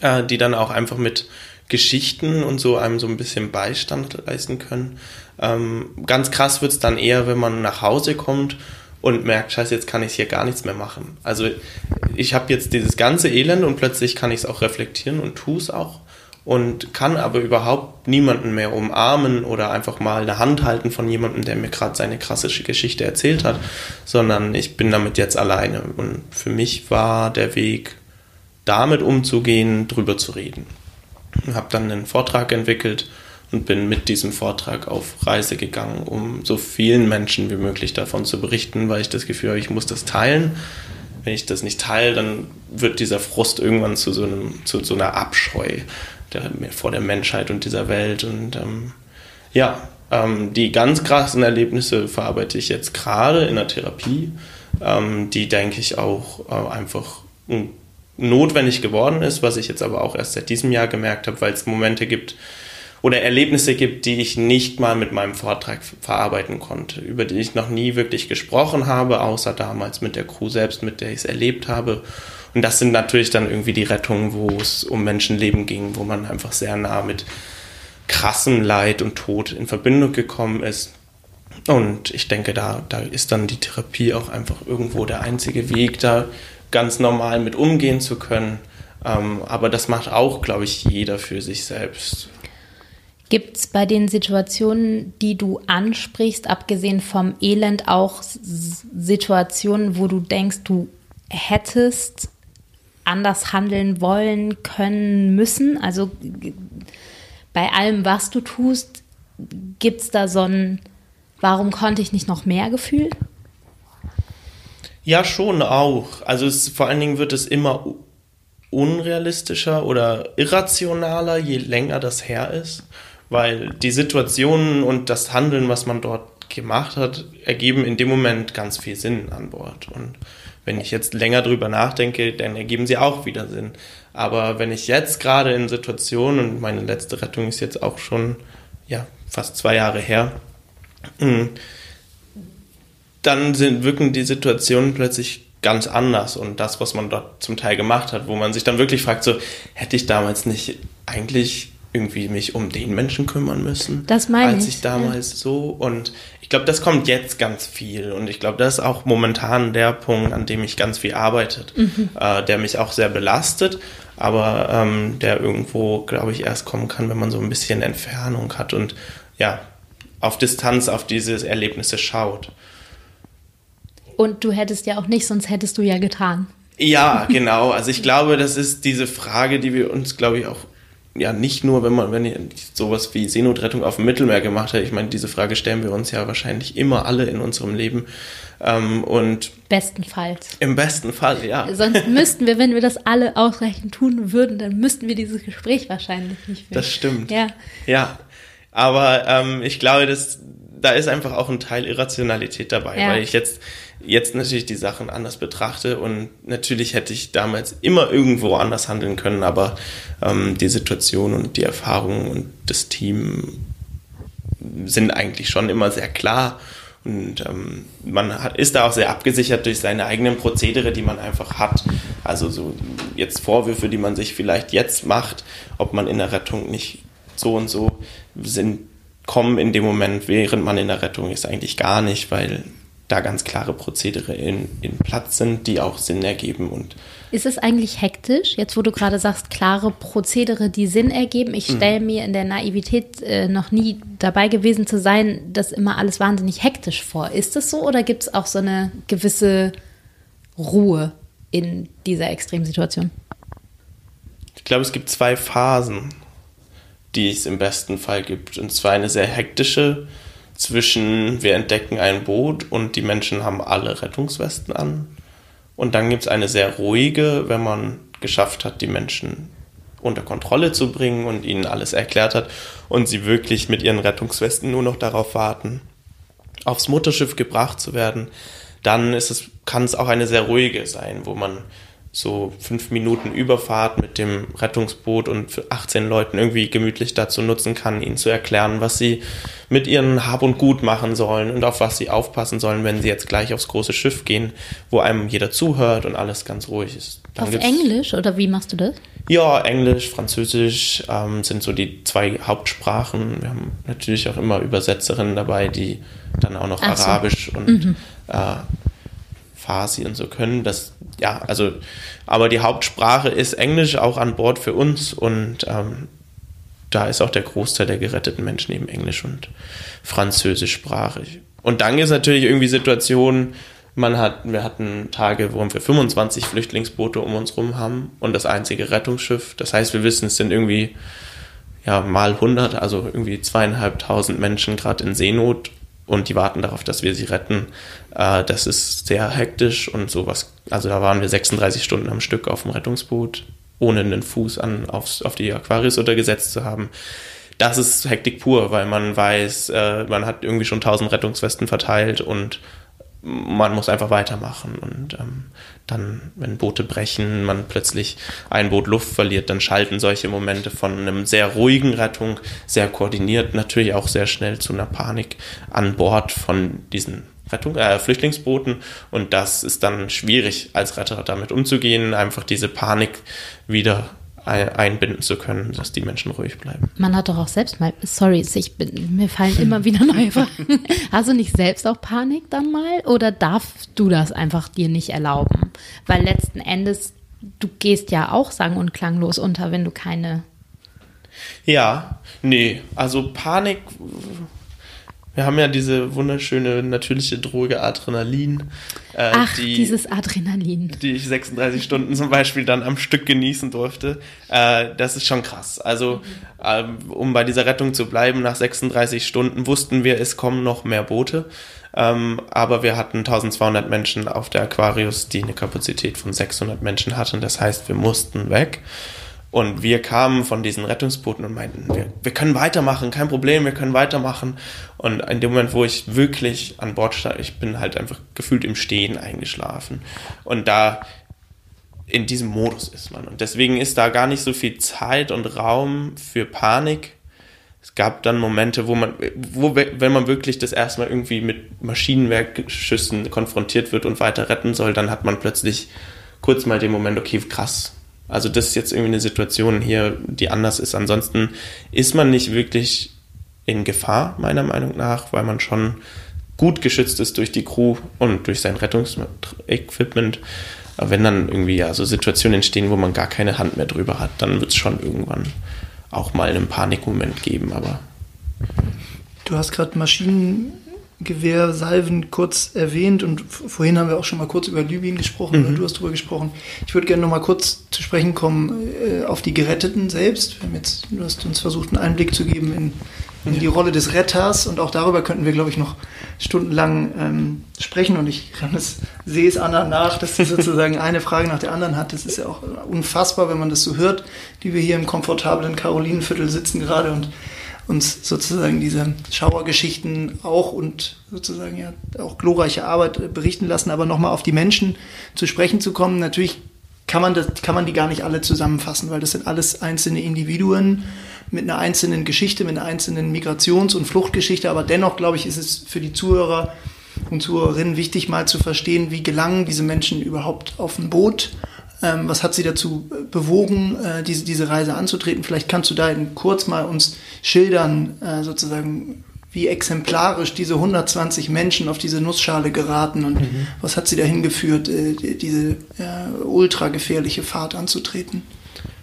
äh, die dann auch einfach mit Geschichten und so einem so ein bisschen Beistand leisten können. Ähm, ganz krass wird's dann eher, wenn man nach Hause kommt und merkt, scheiße, jetzt kann ich hier gar nichts mehr machen. Also ich habe jetzt dieses ganze Elend und plötzlich kann ich es auch reflektieren und tue es auch und kann aber überhaupt niemanden mehr umarmen oder einfach mal eine Hand halten von jemandem, der mir gerade seine krasse Geschichte erzählt hat, sondern ich bin damit jetzt alleine. Und für mich war der Weg, damit umzugehen, drüber zu reden. Habe dann einen Vortrag entwickelt, und bin mit diesem Vortrag auf Reise gegangen, um so vielen Menschen wie möglich davon zu berichten, weil ich das Gefühl habe, ich muss das teilen. Wenn ich das nicht teile, dann wird dieser Frust irgendwann zu so, einem, zu so einer Abscheu der, vor der Menschheit und dieser Welt. Und ähm, ja, ähm, die ganz krassen Erlebnisse verarbeite ich jetzt gerade in der Therapie, ähm, die denke ich auch äh, einfach notwendig geworden ist, was ich jetzt aber auch erst seit diesem Jahr gemerkt habe, weil es Momente gibt, oder Erlebnisse gibt, die ich nicht mal mit meinem Vortrag verarbeiten konnte, über die ich noch nie wirklich gesprochen habe, außer damals mit der Crew selbst, mit der ich es erlebt habe. Und das sind natürlich dann irgendwie die Rettungen, wo es um Menschenleben ging, wo man einfach sehr nah mit krassem Leid und Tod in Verbindung gekommen ist. Und ich denke, da, da ist dann die Therapie auch einfach irgendwo der einzige Weg, da ganz normal mit umgehen zu können. Ähm, aber das macht auch, glaube ich, jeder für sich selbst. Gibt es bei den Situationen, die du ansprichst, abgesehen vom Elend, auch Situationen, wo du denkst, du hättest anders handeln wollen, können, müssen? Also bei allem, was du tust, gibt es da so ein, warum konnte ich nicht noch mehr Gefühl? Ja, schon auch. Also es, vor allen Dingen wird es immer unrealistischer oder irrationaler, je länger das her ist weil die Situationen und das Handeln, was man dort gemacht hat, ergeben in dem Moment ganz viel Sinn an Bord. Und wenn ich jetzt länger drüber nachdenke, dann ergeben sie auch wieder Sinn. Aber wenn ich jetzt gerade in Situationen, und meine letzte Rettung ist jetzt auch schon ja, fast zwei Jahre her, hm, dann sind, wirken die Situationen plötzlich ganz anders und das, was man dort zum Teil gemacht hat, wo man sich dann wirklich fragt, so hätte ich damals nicht eigentlich irgendwie mich um den Menschen kümmern müssen, das meine als ich, damals ja. so und ich glaube, das kommt jetzt ganz viel und ich glaube, das ist auch momentan der Punkt, an dem ich ganz viel arbeitet, mhm. äh, der mich auch sehr belastet, aber ähm, der irgendwo, glaube ich, erst kommen kann, wenn man so ein bisschen Entfernung hat und ja, auf Distanz auf diese Erlebnisse schaut. Und du hättest ja auch nicht, sonst hättest du ja getan. Ja, genau. Also ich glaube, das ist diese Frage, die wir uns, glaube ich, auch ja nicht nur, wenn man, wenn sowas wie Seenotrettung auf dem Mittelmeer gemacht hat. Ich meine, diese Frage stellen wir uns ja wahrscheinlich immer alle in unserem Leben. Ähm, und bestenfalls. Im besten Fall, ja. Sonst müssten wir, wenn wir das alle ausreichend tun würden, dann müssten wir dieses Gespräch wahrscheinlich nicht führen. Das stimmt. Ja. Ja. Aber ähm, ich glaube, dass da ist einfach auch ein Teil Irrationalität dabei, ja. weil ich jetzt jetzt natürlich die Sachen anders betrachte und natürlich hätte ich damals immer irgendwo anders handeln können, aber ähm, die Situation und die Erfahrung und das Team sind eigentlich schon immer sehr klar und ähm, man hat, ist da auch sehr abgesichert durch seine eigenen Prozedere, die man einfach hat. Also so jetzt Vorwürfe, die man sich vielleicht jetzt macht, ob man in der Rettung nicht so und so sind, kommen in dem Moment, während man in der Rettung ist, eigentlich gar nicht, weil da ganz klare Prozedere in, in Platz sind, die auch Sinn ergeben und ist es eigentlich hektisch, jetzt wo du gerade sagst, klare Prozedere, die Sinn ergeben? Ich mhm. stelle mir in der Naivität äh, noch nie dabei gewesen zu sein, das immer alles wahnsinnig hektisch vor. Ist das so oder gibt es auch so eine gewisse Ruhe in dieser Extremsituation? Ich glaube, es gibt zwei Phasen, die es im besten Fall gibt. Und zwar eine sehr hektische zwischen wir entdecken ein Boot und die Menschen haben alle Rettungswesten an. Und dann gibt es eine sehr ruhige, wenn man geschafft hat, die Menschen unter Kontrolle zu bringen und ihnen alles erklärt hat und sie wirklich mit ihren Rettungswesten nur noch darauf warten, aufs Mutterschiff gebracht zu werden, dann ist es, kann es auch eine sehr ruhige sein, wo man so fünf Minuten Überfahrt mit dem Rettungsboot und für 18 Leuten irgendwie gemütlich dazu nutzen kann, ihnen zu erklären, was sie mit ihren Hab und Gut machen sollen und auf was sie aufpassen sollen, wenn sie jetzt gleich aufs große Schiff gehen, wo einem jeder zuhört und alles ganz ruhig ist. Dann auf Englisch oder wie machst du das? Ja, Englisch, Französisch ähm, sind so die zwei Hauptsprachen. Wir haben natürlich auch immer Übersetzerinnen dabei, die dann auch noch Ach Arabisch so. und mhm. äh, Farsi und so können. Das, ja, also, aber die Hauptsprache ist Englisch auch an Bord für uns und ähm, da ist auch der Großteil der geretteten Menschen eben Englisch und Französischsprachig. Und dann ist natürlich irgendwie Situationen, man hat, wir hatten Tage, wo wir 25 Flüchtlingsboote um uns rum haben und das einzige Rettungsschiff. Das heißt, wir wissen, es sind irgendwie ja, mal 100, also irgendwie zweieinhalbtausend Menschen gerade in Seenot und die warten darauf, dass wir sie retten. Äh, das ist sehr hektisch und sowas. Also da waren wir 36 Stunden am Stück auf dem Rettungsboot, ohne einen Fuß an, aufs, auf die Aquarius untergesetzt zu haben. Das ist Hektik pur, weil man weiß, äh, man hat irgendwie schon 1000 Rettungswesten verteilt und man muss einfach weitermachen. Und ähm, dann, wenn Boote brechen, man plötzlich ein Boot Luft verliert, dann schalten solche Momente von einem sehr ruhigen Rettung, sehr koordiniert, natürlich auch sehr schnell zu einer Panik an Bord von diesen Rettung, äh, Flüchtlingsbooten. Und das ist dann schwierig als Retter damit umzugehen, einfach diese Panik wieder einbinden zu können, dass die Menschen ruhig bleiben. Man hat doch auch selbst mal, sorry, ich bin, mir fallen immer wieder neue Fragen. Hast du nicht selbst auch Panik dann mal oder darfst du das einfach dir nicht erlauben? Weil letzten Endes, du gehst ja auch sang- und klanglos unter, wenn du keine. Ja, nee, also Panik wir haben ja diese wunderschöne natürliche Droge Adrenalin. Äh, Ach, die, dieses Adrenalin. Die ich 36 Stunden zum Beispiel dann am Stück genießen durfte. Äh, das ist schon krass. Also, äh, um bei dieser Rettung zu bleiben, nach 36 Stunden wussten wir, es kommen noch mehr Boote. Ähm, aber wir hatten 1200 Menschen auf der Aquarius, die eine Kapazität von 600 Menschen hatten. Das heißt, wir mussten weg. Und wir kamen von diesen Rettungsbooten und meinten, wir, wir können weitermachen, kein Problem, wir können weitermachen. Und in dem Moment, wo ich wirklich an Bord stand, ich bin halt einfach gefühlt im Stehen eingeschlafen. Und da in diesem Modus ist man. Und deswegen ist da gar nicht so viel Zeit und Raum für Panik, es gab dann Momente, wo man, wo, wenn man wirklich das erstmal irgendwie mit Maschinenwerkschüssen konfrontiert wird und weiter retten soll, dann hat man plötzlich kurz mal den Moment, okay, krass. Also das ist jetzt irgendwie eine Situation hier, die anders ist. Ansonsten ist man nicht wirklich in Gefahr, meiner Meinung nach, weil man schon gut geschützt ist durch die Crew und durch sein Rettungsequipment. Aber wenn dann irgendwie ja so Situationen entstehen, wo man gar keine Hand mehr drüber hat, dann wird es schon irgendwann auch mal einen Panikmoment geben, aber. Du hast gerade Maschinengewehrsalven kurz erwähnt und vorhin haben wir auch schon mal kurz über Libyen gesprochen, mhm. du hast darüber gesprochen. Ich würde gerne noch mal kurz zu sprechen kommen äh, auf die Geretteten selbst. Wir haben jetzt, du hast uns versucht, einen Einblick zu geben in in die Rolle des Retters und auch darüber könnten wir, glaube ich, noch stundenlang ähm, sprechen und ich sehe es Anna nach, dass sie sozusagen eine Frage nach der anderen hat. Das ist ja auch unfassbar, wenn man das so hört, die wir hier im komfortablen Karolinenviertel sitzen gerade und uns sozusagen diese Schauergeschichten auch und sozusagen ja auch glorreiche Arbeit berichten lassen, aber nochmal auf die Menschen zu sprechen zu kommen. Natürlich kann man, das, kann man die gar nicht alle zusammenfassen, weil das sind alles einzelne Individuen mit einer einzelnen Geschichte, mit einer einzelnen Migrations- und Fluchtgeschichte. Aber dennoch, glaube ich, ist es für die Zuhörer und Zuhörerinnen wichtig, mal zu verstehen, wie gelangen diese Menschen überhaupt auf ein Boot. Ähm, was hat sie dazu bewogen, äh, diese, diese Reise anzutreten? Vielleicht kannst du da kurz mal uns schildern, äh, sozusagen, wie exemplarisch diese 120 Menschen auf diese Nussschale geraten und mhm. was hat sie dahin geführt, äh, diese äh, ultra gefährliche Fahrt anzutreten?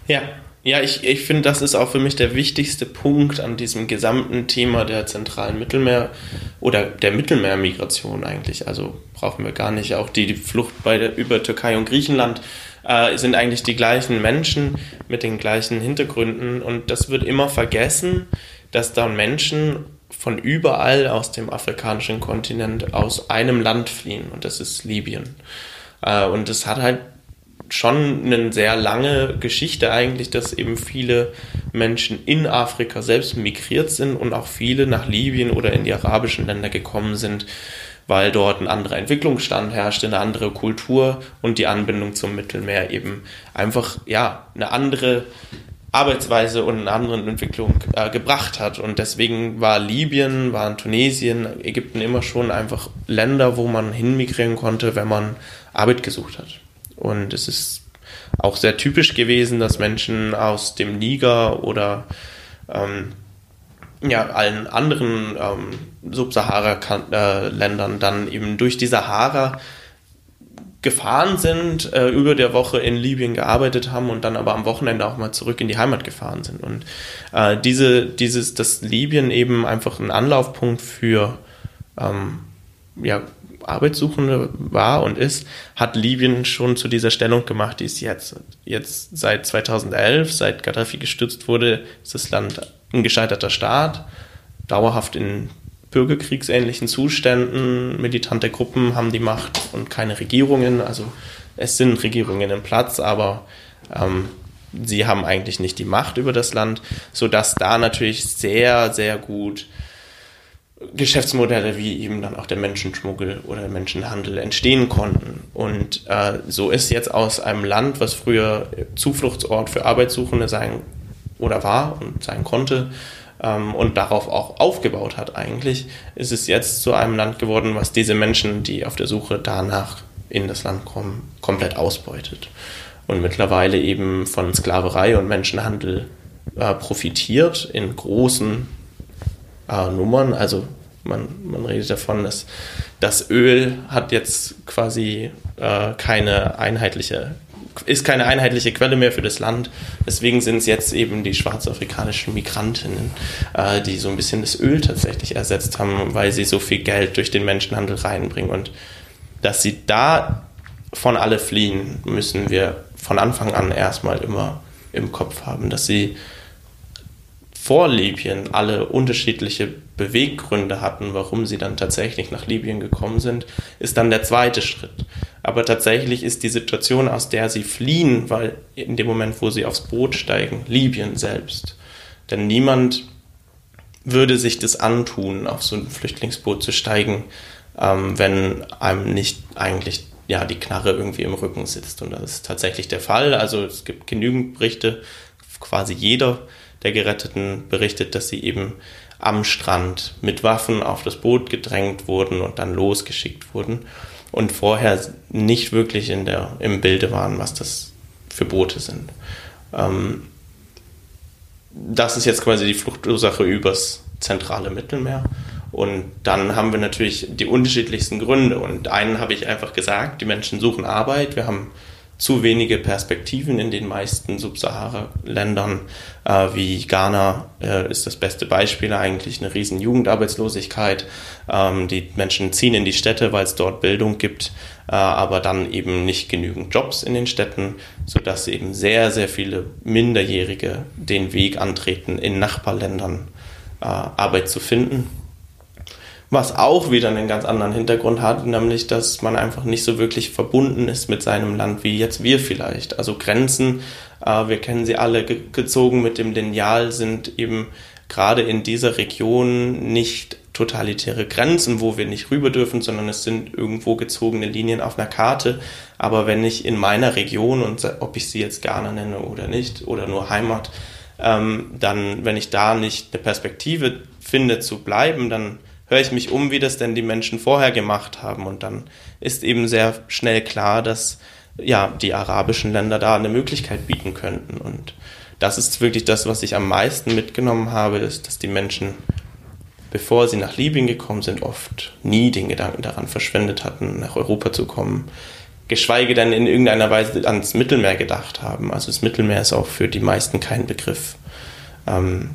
Ja, ja, ich, ich finde, das ist auch für mich der wichtigste Punkt an diesem gesamten Thema der zentralen Mittelmeer- oder der Mittelmeermigration eigentlich. Also brauchen wir gar nicht. Auch die, die Flucht bei der, über Türkei und Griechenland äh, sind eigentlich die gleichen Menschen mit den gleichen Hintergründen. Und das wird immer vergessen, dass da Menschen von überall aus dem afrikanischen Kontinent aus einem Land fliehen. Und das ist Libyen. Äh, und das hat halt schon eine sehr lange Geschichte eigentlich, dass eben viele Menschen in Afrika selbst migriert sind und auch viele nach Libyen oder in die arabischen Länder gekommen sind, weil dort ein anderer Entwicklungsstand herrschte, eine andere Kultur und die Anbindung zum Mittelmeer eben einfach ja eine andere Arbeitsweise und eine andere Entwicklung äh, gebracht hat. Und deswegen war Libyen, waren Tunesien, Ägypten immer schon einfach Länder, wo man hinmigrieren konnte, wenn man Arbeit gesucht hat. Und es ist auch sehr typisch gewesen, dass Menschen aus dem Niger oder ähm, ja, allen anderen ähm, Subsahara-Ländern dann eben durch die Sahara gefahren sind, äh, über der Woche in Libyen gearbeitet haben und dann aber am Wochenende auch mal zurück in die Heimat gefahren sind. Und äh, diese, dieses, dass Libyen eben einfach ein Anlaufpunkt für ähm, ja, Arbeitssuchende war und ist, hat Libyen schon zu dieser Stellung gemacht, die es jetzt. Jetzt seit 2011, seit Gaddafi gestützt wurde, ist das Land ein gescheiterter Staat, dauerhaft in bürgerkriegsähnlichen Zuständen. Militante Gruppen haben die Macht und keine Regierungen. Also es sind Regierungen im Platz, aber ähm, sie haben eigentlich nicht die Macht über das Land, sodass da natürlich sehr, sehr gut Geschäftsmodelle wie eben dann auch der Menschenschmuggel oder der Menschenhandel entstehen konnten. Und äh, so ist jetzt aus einem Land, was früher Zufluchtsort für Arbeitssuchende sein oder war und sein konnte ähm, und darauf auch aufgebaut hat eigentlich, ist es jetzt zu einem Land geworden, was diese Menschen, die auf der Suche danach in das Land kommen, komplett ausbeutet. Und mittlerweile eben von Sklaverei und Menschenhandel äh, profitiert in großen äh, Nummern. Also man, man redet davon, dass das Öl hat jetzt quasi äh, keine einheitliche ist keine einheitliche Quelle mehr für das Land. Deswegen sind es jetzt eben die schwarzafrikanischen Migrantinnen, äh, die so ein bisschen das Öl tatsächlich ersetzt haben, weil sie so viel Geld durch den Menschenhandel reinbringen. Und dass sie da von alle fliehen, müssen wir von Anfang an erstmal immer im Kopf haben, dass sie vor Libyen alle unterschiedliche Beweggründe hatten, warum sie dann tatsächlich nach Libyen gekommen sind, ist dann der zweite Schritt. Aber tatsächlich ist die Situation, aus der sie fliehen, weil in dem Moment, wo sie aufs Boot steigen, Libyen selbst. Denn niemand würde sich das antun, auf so ein Flüchtlingsboot zu steigen, ähm, wenn einem nicht eigentlich ja, die Knarre irgendwie im Rücken sitzt. Und das ist tatsächlich der Fall. Also es gibt genügend Berichte, quasi jeder der Geretteten berichtet, dass sie eben am Strand mit Waffen auf das Boot gedrängt wurden und dann losgeschickt wurden und vorher nicht wirklich in der, im Bilde waren, was das für Boote sind. Ähm, das ist jetzt quasi die Fluchtursache übers zentrale Mittelmeer. Und dann haben wir natürlich die unterschiedlichsten Gründe. Und einen habe ich einfach gesagt, die Menschen suchen Arbeit. Wir haben zu wenige Perspektiven in den meisten Subsahara-Ländern, äh, wie Ghana äh, ist das beste Beispiel eigentlich, eine riesen Jugendarbeitslosigkeit. Ähm, die Menschen ziehen in die Städte, weil es dort Bildung gibt, äh, aber dann eben nicht genügend Jobs in den Städten, sodass eben sehr, sehr viele Minderjährige den Weg antreten, in Nachbarländern äh, Arbeit zu finden was auch wieder einen ganz anderen Hintergrund hat, nämlich dass man einfach nicht so wirklich verbunden ist mit seinem Land wie jetzt wir vielleicht. Also Grenzen, äh, wir kennen sie alle ge gezogen mit dem Lineal, sind eben gerade in dieser Region nicht totalitäre Grenzen, wo wir nicht rüber dürfen, sondern es sind irgendwo gezogene Linien auf einer Karte. Aber wenn ich in meiner Region und ob ich sie jetzt Ghana nenne oder nicht oder nur Heimat, ähm, dann, wenn ich da nicht eine Perspektive finde zu bleiben, dann höre ich mich um, wie das denn die Menschen vorher gemacht haben. Und dann ist eben sehr schnell klar, dass ja, die arabischen Länder da eine Möglichkeit bieten könnten. Und das ist wirklich das, was ich am meisten mitgenommen habe, ist, dass die Menschen, bevor sie nach Libyen gekommen sind, oft nie den Gedanken daran verschwendet hatten, nach Europa zu kommen. Geschweige denn in irgendeiner Weise ans Mittelmeer gedacht haben. Also das Mittelmeer ist auch für die meisten kein Begriff. Ähm,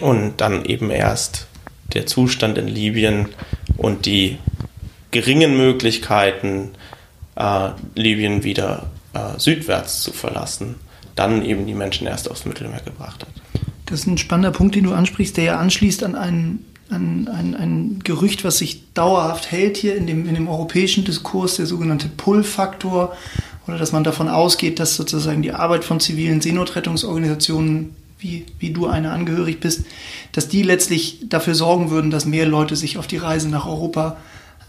und dann eben erst der Zustand in Libyen und die geringen Möglichkeiten, äh, Libyen wieder äh, südwärts zu verlassen, dann eben die Menschen erst aufs Mittelmeer gebracht hat. Das ist ein spannender Punkt, den du ansprichst, der ja anschließt an ein, an, ein, ein Gerücht, was sich dauerhaft hält hier in dem, in dem europäischen Diskurs, der sogenannte Pull-Faktor, oder dass man davon ausgeht, dass sozusagen die Arbeit von zivilen Seenotrettungsorganisationen wie, wie du eine angehörig bist, dass die letztlich dafür sorgen würden, dass mehr Leute sich auf die Reise nach Europa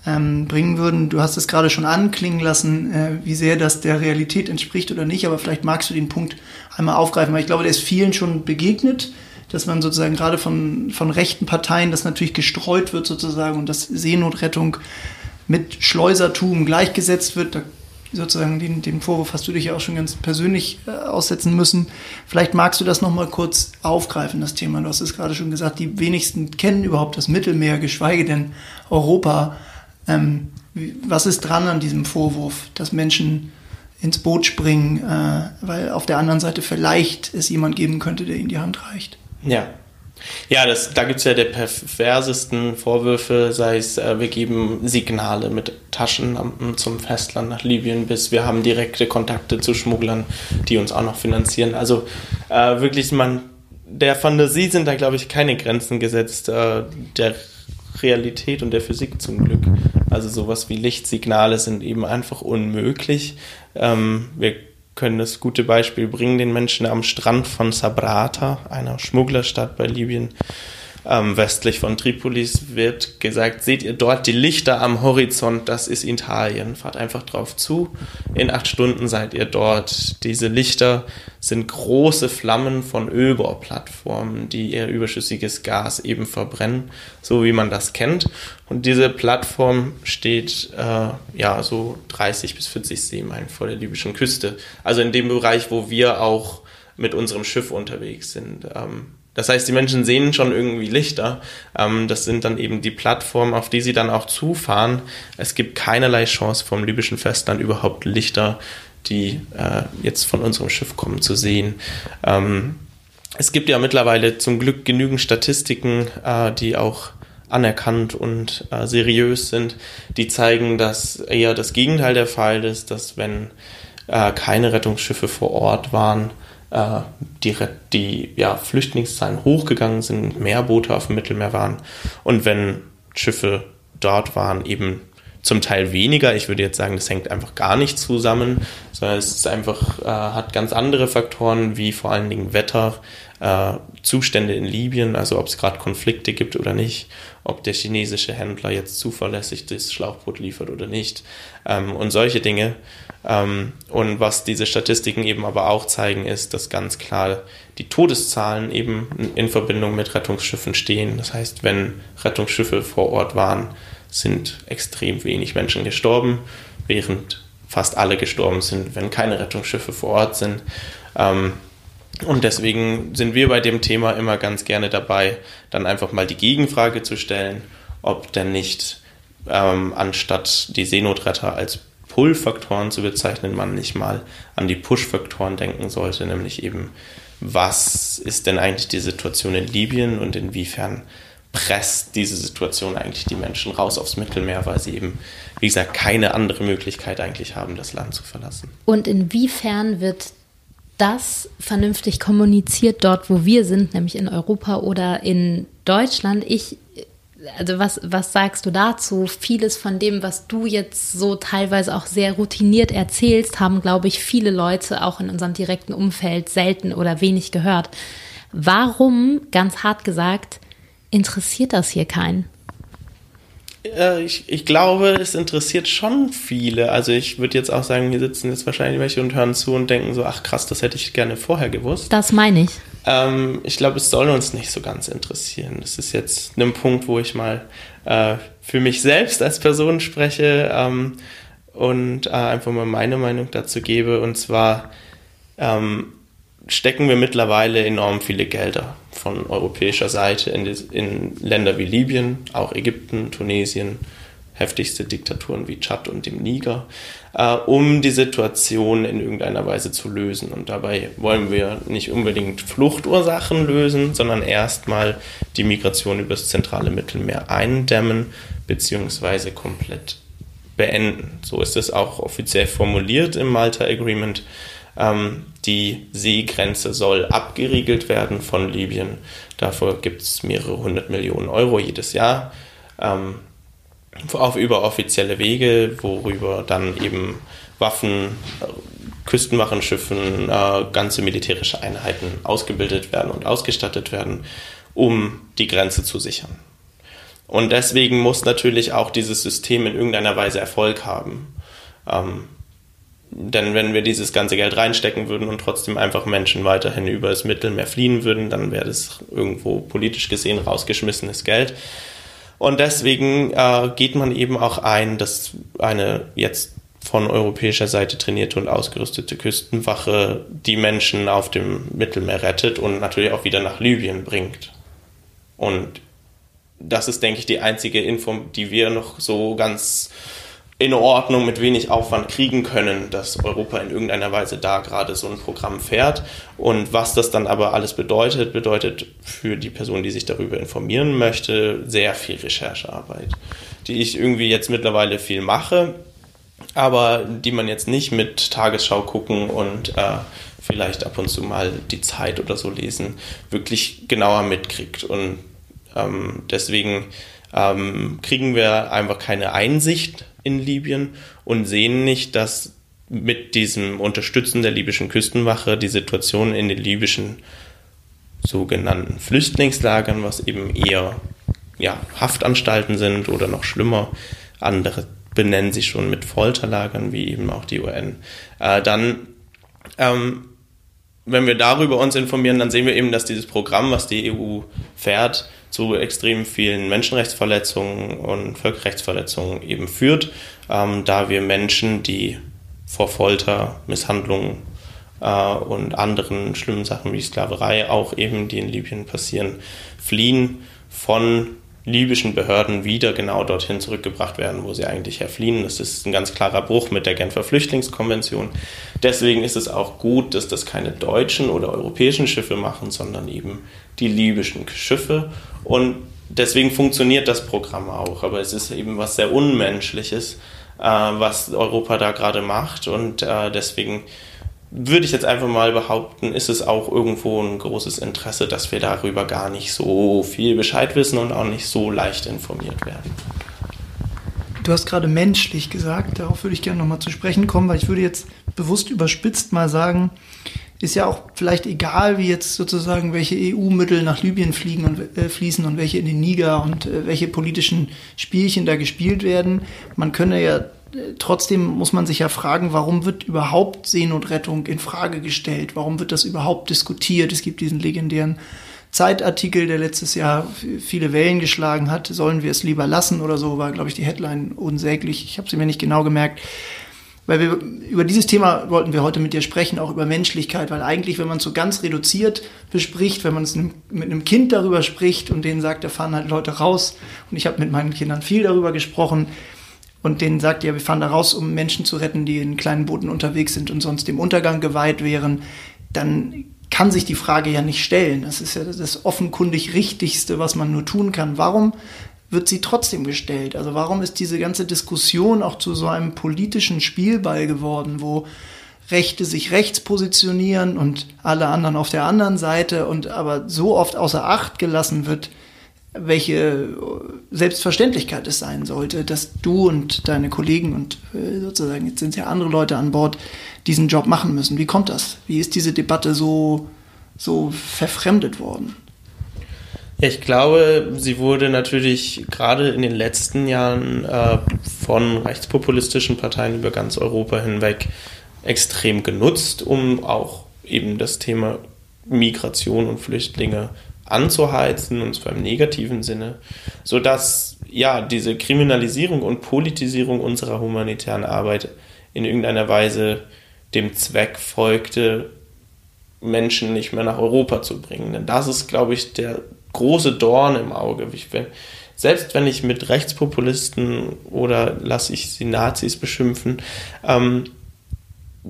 ähm, bringen würden. Du hast es gerade schon anklingen lassen, äh, wie sehr das der Realität entspricht oder nicht, aber vielleicht magst du den Punkt einmal aufgreifen, weil ich glaube, der ist vielen schon begegnet, dass man sozusagen gerade von, von rechten Parteien, das natürlich gestreut wird sozusagen und dass Seenotrettung mit Schleusertum gleichgesetzt wird. Da sozusagen den, den Vorwurf hast du dich ja auch schon ganz persönlich äh, aussetzen müssen. Vielleicht magst du das nochmal kurz aufgreifen, das Thema. Du hast es gerade schon gesagt, die wenigsten kennen überhaupt das Mittelmeer, geschweige denn Europa. Ähm, was ist dran an diesem Vorwurf, dass Menschen ins Boot springen, äh, weil auf der anderen Seite vielleicht es jemand geben könnte, der ihnen die Hand reicht? Ja, ja, das, da gibt es ja die perversesten Vorwürfe, sei es, äh, wir geben Signale mit Taschenlampen zum Festland nach Libyen, bis wir haben direkte Kontakte zu Schmugglern, die uns auch noch finanzieren. Also äh, wirklich, man, der Fantasie sind da, glaube ich, keine Grenzen gesetzt, äh, der Realität und der Physik zum Glück. Also sowas wie Lichtsignale sind eben einfach unmöglich. Ähm, wir können das gute Beispiel bringen, den Menschen am Strand von Sabrata, einer Schmugglerstadt bei Libyen, ähm, westlich von Tripolis, wird gesagt, seht ihr dort die Lichter am Horizont, das ist Italien. Fahrt einfach drauf zu. In acht Stunden seid ihr dort. Diese Lichter sind große Flammen von Ölbohrplattformen, die ihr überschüssiges Gas eben verbrennen, so wie man das kennt. Und diese Plattform steht äh, ja so 30 bis 40 Seemeilen vor der libyschen Küste. Also in dem Bereich, wo wir auch mit unserem Schiff unterwegs sind. Ähm, das heißt, die Menschen sehen schon irgendwie Lichter. Ähm, das sind dann eben die Plattformen, auf die sie dann auch zufahren. Es gibt keinerlei Chance vom libyschen Festland überhaupt Lichter, die äh, jetzt von unserem Schiff kommen, zu sehen. Ähm, es gibt ja mittlerweile zum Glück genügend Statistiken, äh, die auch anerkannt und äh, seriös sind, die zeigen, dass eher das Gegenteil der Fall ist, dass wenn keine Rettungsschiffe vor Ort waren, die, die ja, Flüchtlingszahlen hochgegangen sind, mehr Boote auf dem Mittelmeer waren. Und wenn Schiffe dort waren, eben zum Teil weniger. Ich würde jetzt sagen, das hängt einfach gar nicht zusammen, sondern es ist einfach, äh, hat ganz andere Faktoren, wie vor allen Dingen Wetter, äh, Zustände in Libyen, also ob es gerade Konflikte gibt oder nicht. ob der chinesische Händler jetzt zuverlässig das Schlauchboot liefert oder nicht ähm, und solche Dinge. Ähm, und was diese Statistiken eben aber auch zeigen, ist, dass ganz klar die Todeszahlen eben in Verbindung mit Rettungsschiffen stehen. Das heißt, wenn Rettungsschiffe vor Ort waren, sind extrem wenig Menschen gestorben, während fast alle gestorben sind, wenn keine Rettungsschiffe vor Ort sind. Ähm, und deswegen sind wir bei dem Thema immer ganz gerne dabei, dann einfach mal die Gegenfrage zu stellen, ob denn nicht ähm, anstatt die Seenotretter als Pull-Faktoren zu bezeichnen, man nicht mal an die Push-Faktoren denken sollte, nämlich eben, was ist denn eigentlich die Situation in Libyen und inwiefern presst diese Situation eigentlich die Menschen raus aufs Mittelmeer, weil sie eben, wie gesagt, keine andere Möglichkeit eigentlich haben, das Land zu verlassen. Und inwiefern wird das vernünftig kommuniziert dort, wo wir sind, nämlich in Europa oder in Deutschland? Ich also was, was sagst du dazu? Vieles von dem, was du jetzt so teilweise auch sehr routiniert erzählst, haben, glaube ich, viele Leute auch in unserem direkten Umfeld selten oder wenig gehört. Warum, ganz hart gesagt, interessiert das hier keinen? Äh, ich, ich glaube, es interessiert schon viele. Also ich würde jetzt auch sagen, hier sitzen jetzt wahrscheinlich welche und hören zu und denken so, ach krass, das hätte ich gerne vorher gewusst. Das meine ich. Ähm, ich glaube, es soll uns nicht so ganz interessieren. Das ist jetzt ein Punkt, wo ich mal äh, für mich selbst als Person spreche ähm, und äh, einfach mal meine Meinung dazu gebe. Und zwar ähm, stecken wir mittlerweile enorm viele Gelder von europäischer Seite in, in Länder wie Libyen, auch Ägypten, Tunesien, heftigste Diktaturen wie Tschad und dem Niger, äh, um die Situation in irgendeiner Weise zu lösen. Und dabei wollen wir nicht unbedingt Fluchtursachen lösen, sondern erstmal die Migration übers zentrale Mittelmeer eindämmen bzw. komplett beenden. So ist es auch offiziell formuliert im Malta Agreement. Ähm, die Seegrenze soll abgeriegelt werden von Libyen. Dafür gibt es mehrere hundert Millionen Euro jedes Jahr. Ähm, auf über offizielle Wege, worüber dann eben Waffen, Küstenwachenschiffen, äh, ganze militärische Einheiten ausgebildet werden und ausgestattet werden, um die Grenze zu sichern. Und deswegen muss natürlich auch dieses System in irgendeiner Weise Erfolg haben. Ähm, denn wenn wir dieses ganze Geld reinstecken würden und trotzdem einfach Menschen weiterhin über das Mittelmeer fliehen würden, dann wäre das irgendwo politisch gesehen rausgeschmissenes Geld. Und deswegen äh, geht man eben auch ein, dass eine jetzt von europäischer Seite trainierte und ausgerüstete Küstenwache die Menschen auf dem Mittelmeer rettet und natürlich auch wieder nach Libyen bringt. Und das ist, denke ich, die einzige Info, die wir noch so ganz in Ordnung mit wenig Aufwand kriegen können, dass Europa in irgendeiner Weise da gerade so ein Programm fährt. Und was das dann aber alles bedeutet, bedeutet für die Person, die sich darüber informieren möchte, sehr viel Recherchearbeit, die ich irgendwie jetzt mittlerweile viel mache, aber die man jetzt nicht mit Tagesschau gucken und äh, vielleicht ab und zu mal die Zeit oder so lesen, wirklich genauer mitkriegt. Und ähm, deswegen ähm, kriegen wir einfach keine Einsicht in Libyen und sehen nicht, dass mit diesem Unterstützen der libyschen Küstenwache die Situation in den libyschen sogenannten Flüchtlingslagern, was eben eher ja, Haftanstalten sind oder noch schlimmer, andere benennen sich schon mit Folterlagern, wie eben auch die UN, äh, dann ähm, wenn wir darüber uns informieren, dann sehen wir eben, dass dieses Programm, was die EU fährt, zu extrem vielen Menschenrechtsverletzungen und Völkerrechtsverletzungen eben führt, ähm, da wir Menschen, die vor Folter, Misshandlungen äh, und anderen schlimmen Sachen wie Sklaverei auch eben, die in Libyen passieren, fliehen von libyschen Behörden wieder genau dorthin zurückgebracht werden, wo sie eigentlich herfliehen. Das ist ein ganz klarer Bruch mit der Genfer Flüchtlingskonvention. Deswegen ist es auch gut, dass das keine deutschen oder europäischen Schiffe machen, sondern eben die libyschen Schiffe. Und deswegen funktioniert das Programm auch. Aber es ist eben was sehr Unmenschliches, äh, was Europa da gerade macht. Und äh, deswegen würde ich jetzt einfach mal behaupten, ist es auch irgendwo ein großes Interesse, dass wir darüber gar nicht so viel Bescheid wissen und auch nicht so leicht informiert werden. Du hast gerade menschlich gesagt, darauf würde ich gerne nochmal zu sprechen kommen, weil ich würde jetzt bewusst überspitzt mal sagen, ist ja auch vielleicht egal, wie jetzt sozusagen welche EU-Mittel nach Libyen fliegen und äh, fließen und welche in den Niger und äh, welche politischen Spielchen da gespielt werden. Man könne ja trotzdem muss man sich ja fragen, warum wird überhaupt Seenotrettung in Frage gestellt? Warum wird das überhaupt diskutiert? Es gibt diesen legendären Zeitartikel, der letztes Jahr viele Wellen geschlagen hat. Sollen wir es lieber lassen oder so, war, glaube ich, die Headline unsäglich. Ich habe sie mir nicht genau gemerkt weil wir über dieses Thema wollten wir heute mit dir sprechen, auch über Menschlichkeit, weil eigentlich, wenn man es so ganz reduziert bespricht, wenn man es mit einem Kind darüber spricht und denen sagt, da fahren halt Leute raus und ich habe mit meinen Kindern viel darüber gesprochen und denen sagt, ja, wir fahren da raus, um Menschen zu retten, die in kleinen Booten unterwegs sind und sonst dem Untergang geweiht wären, dann kann sich die Frage ja nicht stellen. Das ist ja das offenkundig Richtigste, was man nur tun kann. Warum wird sie trotzdem gestellt. Also warum ist diese ganze Diskussion auch zu so einem politischen Spielball geworden, wo Rechte sich rechts positionieren und alle anderen auf der anderen Seite und aber so oft außer Acht gelassen wird, welche Selbstverständlichkeit es sein sollte, dass du und deine Kollegen und äh, sozusagen, jetzt sind es ja andere Leute an Bord, diesen Job machen müssen. Wie kommt das? Wie ist diese Debatte so, so verfremdet worden? Ich glaube, sie wurde natürlich gerade in den letzten Jahren äh, von rechtspopulistischen Parteien über ganz Europa hinweg extrem genutzt, um auch eben das Thema Migration und Flüchtlinge anzuheizen, und zwar im negativen Sinne, sodass ja diese Kriminalisierung und Politisierung unserer humanitären Arbeit in irgendeiner Weise dem Zweck folgte, Menschen nicht mehr nach Europa zu bringen. Denn das ist, glaube ich, der große Dorn im Auge. Ich, wenn, selbst wenn ich mit Rechtspopulisten oder lasse ich sie Nazis beschimpfen, ähm,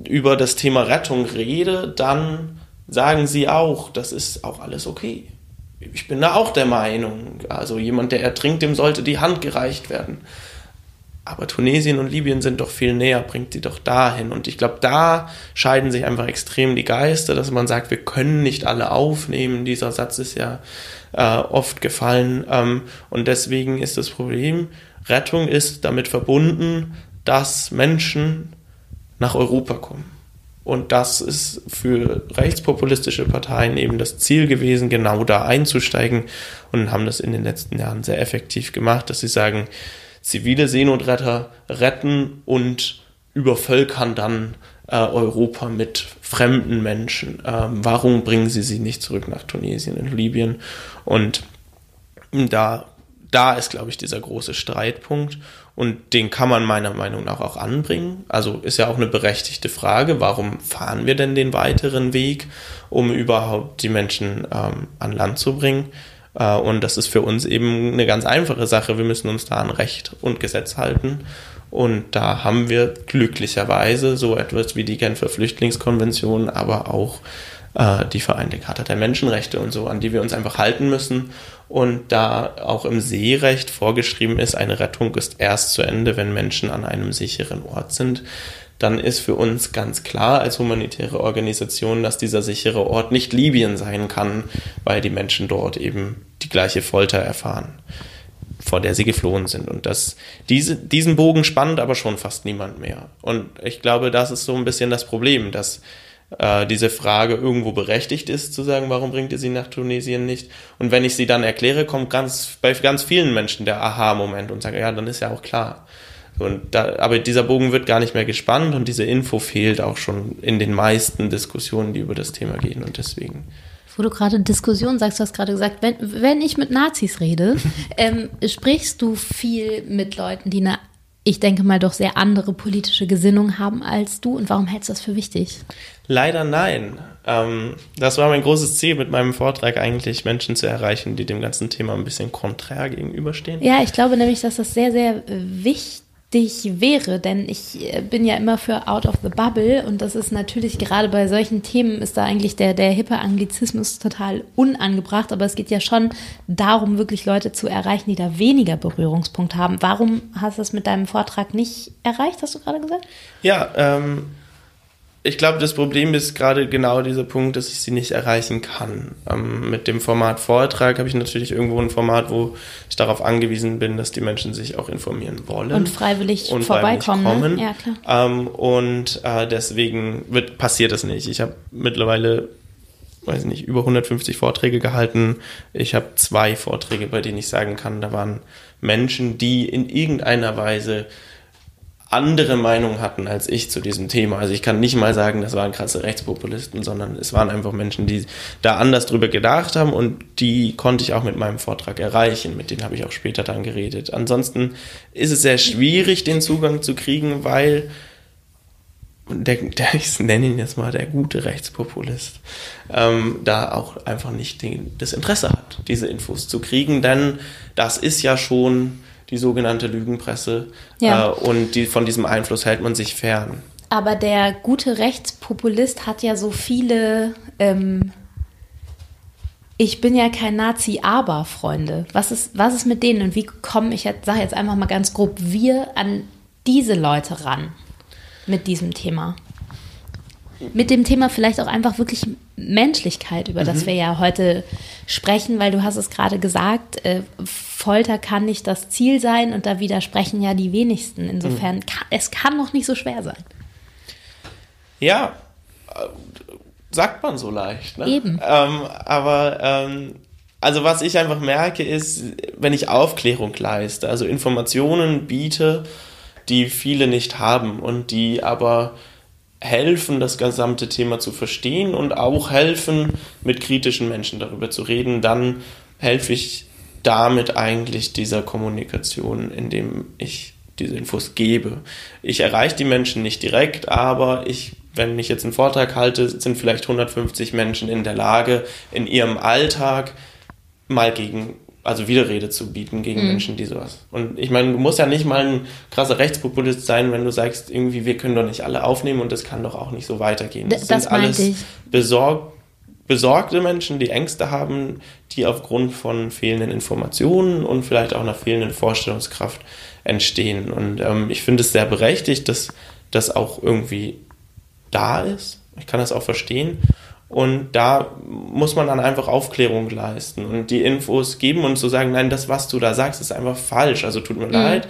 über das Thema Rettung rede, dann sagen sie auch, das ist auch alles okay. Ich bin da auch der Meinung, also jemand, der ertrinkt, dem sollte die Hand gereicht werden. Aber Tunesien und Libyen sind doch viel näher, bringt sie doch dahin. Und ich glaube, da scheiden sich einfach extrem die Geister, dass man sagt, wir können nicht alle aufnehmen. Dieser Satz ist ja äh, oft gefallen. Ähm, und deswegen ist das Problem, Rettung ist damit verbunden, dass Menschen nach Europa kommen. Und das ist für rechtspopulistische Parteien eben das Ziel gewesen, genau da einzusteigen und haben das in den letzten Jahren sehr effektiv gemacht, dass sie sagen, zivile Seenotretter retten und übervölkern dann äh, Europa mit fremden Menschen. Ähm, warum bringen sie sie nicht zurück nach Tunesien und Libyen? Und da, da ist, glaube ich, dieser große Streitpunkt. Und den kann man meiner Meinung nach auch anbringen. Also ist ja auch eine berechtigte Frage, warum fahren wir denn den weiteren Weg, um überhaupt die Menschen ähm, an Land zu bringen? Äh, und das ist für uns eben eine ganz einfache Sache. Wir müssen uns da an Recht und Gesetz halten. Und da haben wir glücklicherweise so etwas wie die Genfer Flüchtlingskonvention, aber auch äh, die Vereinte Charta der Menschenrechte und so, an die wir uns einfach halten müssen. Und da auch im Seerecht vorgeschrieben ist, eine Rettung ist erst zu Ende, wenn Menschen an einem sicheren Ort sind dann ist für uns ganz klar als humanitäre Organisation, dass dieser sichere Ort nicht Libyen sein kann, weil die Menschen dort eben die gleiche Folter erfahren, vor der sie geflohen sind. Und das, diese, diesen Bogen spannt aber schon fast niemand mehr. Und ich glaube, das ist so ein bisschen das Problem, dass äh, diese Frage irgendwo berechtigt ist, zu sagen, warum bringt ihr sie nach Tunesien nicht? Und wenn ich sie dann erkläre, kommt ganz, bei ganz vielen Menschen der Aha-Moment und sage, ja, dann ist ja auch klar. Und da, aber dieser Bogen wird gar nicht mehr gespannt und diese Info fehlt auch schon in den meisten Diskussionen, die über das Thema gehen. Und deswegen. Wo du gerade Diskussion sagst, du hast gerade gesagt, wenn, wenn ich mit Nazis rede, ähm, sprichst du viel mit Leuten, die eine, ich denke mal, doch sehr andere politische Gesinnung haben als du. Und warum hältst du das für wichtig? Leider nein. Ähm, das war mein großes Ziel mit meinem Vortrag eigentlich, Menschen zu erreichen, die dem ganzen Thema ein bisschen konträr gegenüberstehen. Ja, ich glaube nämlich, dass das sehr, sehr wichtig wichtig wäre, denn ich äh, bin ja immer für Out of the Bubble und das ist natürlich gerade bei solchen Themen ist da eigentlich der, der hippe Anglizismus total unangebracht, aber es geht ja schon darum, wirklich Leute zu erreichen, die da weniger Berührungspunkt haben. Warum hast du das mit deinem Vortrag nicht erreicht, hast du gerade gesagt? Ja, ähm, ich glaube, das Problem ist gerade genau dieser Punkt, dass ich sie nicht erreichen kann. Ähm, mit dem Format Vortrag habe ich natürlich irgendwo ein Format, wo ich darauf angewiesen bin, dass die Menschen sich auch informieren wollen. Und freiwillig und vorbeikommen. Freiwillig ne? Ja, klar. Ähm, und äh, deswegen wird, passiert das nicht. Ich habe mittlerweile, weiß nicht, über 150 Vorträge gehalten. Ich habe zwei Vorträge, bei denen ich sagen kann, da waren Menschen, die in irgendeiner Weise andere Meinung hatten als ich zu diesem Thema. Also ich kann nicht mal sagen, das waren krasse Rechtspopulisten, sondern es waren einfach Menschen, die da anders drüber gedacht haben und die konnte ich auch mit meinem Vortrag erreichen. Mit denen habe ich auch später dann geredet. Ansonsten ist es sehr schwierig, den Zugang zu kriegen, weil der, der ich nenne ihn jetzt mal der gute Rechtspopulist, ähm, da auch einfach nicht den, das Interesse hat, diese Infos zu kriegen, denn das ist ja schon die sogenannte Lügenpresse. Ja. Äh, und die, von diesem Einfluss hält man sich fern. Aber der gute Rechtspopulist hat ja so viele ähm, Ich bin ja kein Nazi, aber Freunde. Was ist, was ist mit denen und wie komme ich sage jetzt einfach mal ganz grob, wir an diese Leute ran mit diesem Thema? Mit dem Thema vielleicht auch einfach wirklich Menschlichkeit, über mhm. das wir ja heute sprechen, weil du hast es gerade gesagt, äh, Folter kann nicht das Ziel sein und da widersprechen ja die wenigsten. Insofern, mhm. kann, es kann noch nicht so schwer sein. Ja, äh, sagt man so leicht. Ne? Eben. Ähm, aber ähm, also was ich einfach merke ist, wenn ich Aufklärung leiste, also Informationen biete, die viele nicht haben und die aber helfen, das gesamte Thema zu verstehen und auch helfen, mit kritischen Menschen darüber zu reden, dann helfe ich damit eigentlich dieser Kommunikation, indem ich diese Infos gebe. Ich erreiche die Menschen nicht direkt, aber ich, wenn ich jetzt einen Vortrag halte, sind vielleicht 150 Menschen in der Lage, in ihrem Alltag mal gegen also Widerrede zu bieten gegen mhm. Menschen, die sowas. Und ich meine, du musst ja nicht mal ein krasser Rechtspopulist sein, wenn du sagst, irgendwie, wir können doch nicht alle aufnehmen und das kann doch auch nicht so weitergehen. Das, das sind alles ich. Besorg besorgte Menschen, die Ängste haben, die aufgrund von fehlenden Informationen und vielleicht auch einer fehlenden Vorstellungskraft entstehen. Und ähm, ich finde es sehr berechtigt, dass das auch irgendwie da ist. Ich kann das auch verstehen. Und da muss man dann einfach Aufklärung leisten und die Infos geben und zu sagen, nein, das, was du da sagst, ist einfach falsch. Also tut mir mhm. leid.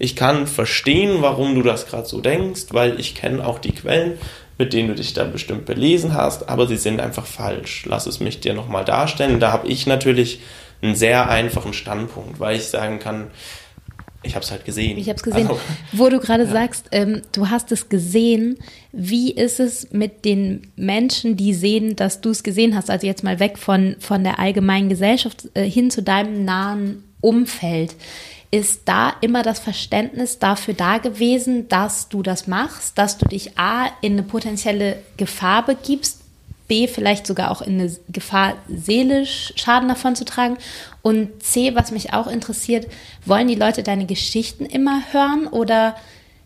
Ich kann verstehen, warum du das gerade so denkst, weil ich kenne auch die Quellen, mit denen du dich da bestimmt belesen hast, aber sie sind einfach falsch. Lass es mich dir nochmal darstellen. Da habe ich natürlich einen sehr einfachen Standpunkt, weil ich sagen kann, ich habe es halt gesehen. Ich habe es gesehen. Also, Wo du gerade ja. sagst, ähm, du hast es gesehen. Wie ist es mit den Menschen, die sehen, dass du es gesehen hast? Also jetzt mal weg von, von der allgemeinen Gesellschaft äh, hin zu deinem nahen Umfeld. Ist da immer das Verständnis dafür da gewesen, dass du das machst, dass du dich A in eine potenzielle Gefahr begibst, B, vielleicht sogar auch in eine Gefahr, seelisch Schaden davon zu tragen. Und C, was mich auch interessiert, wollen die Leute deine Geschichten immer hören oder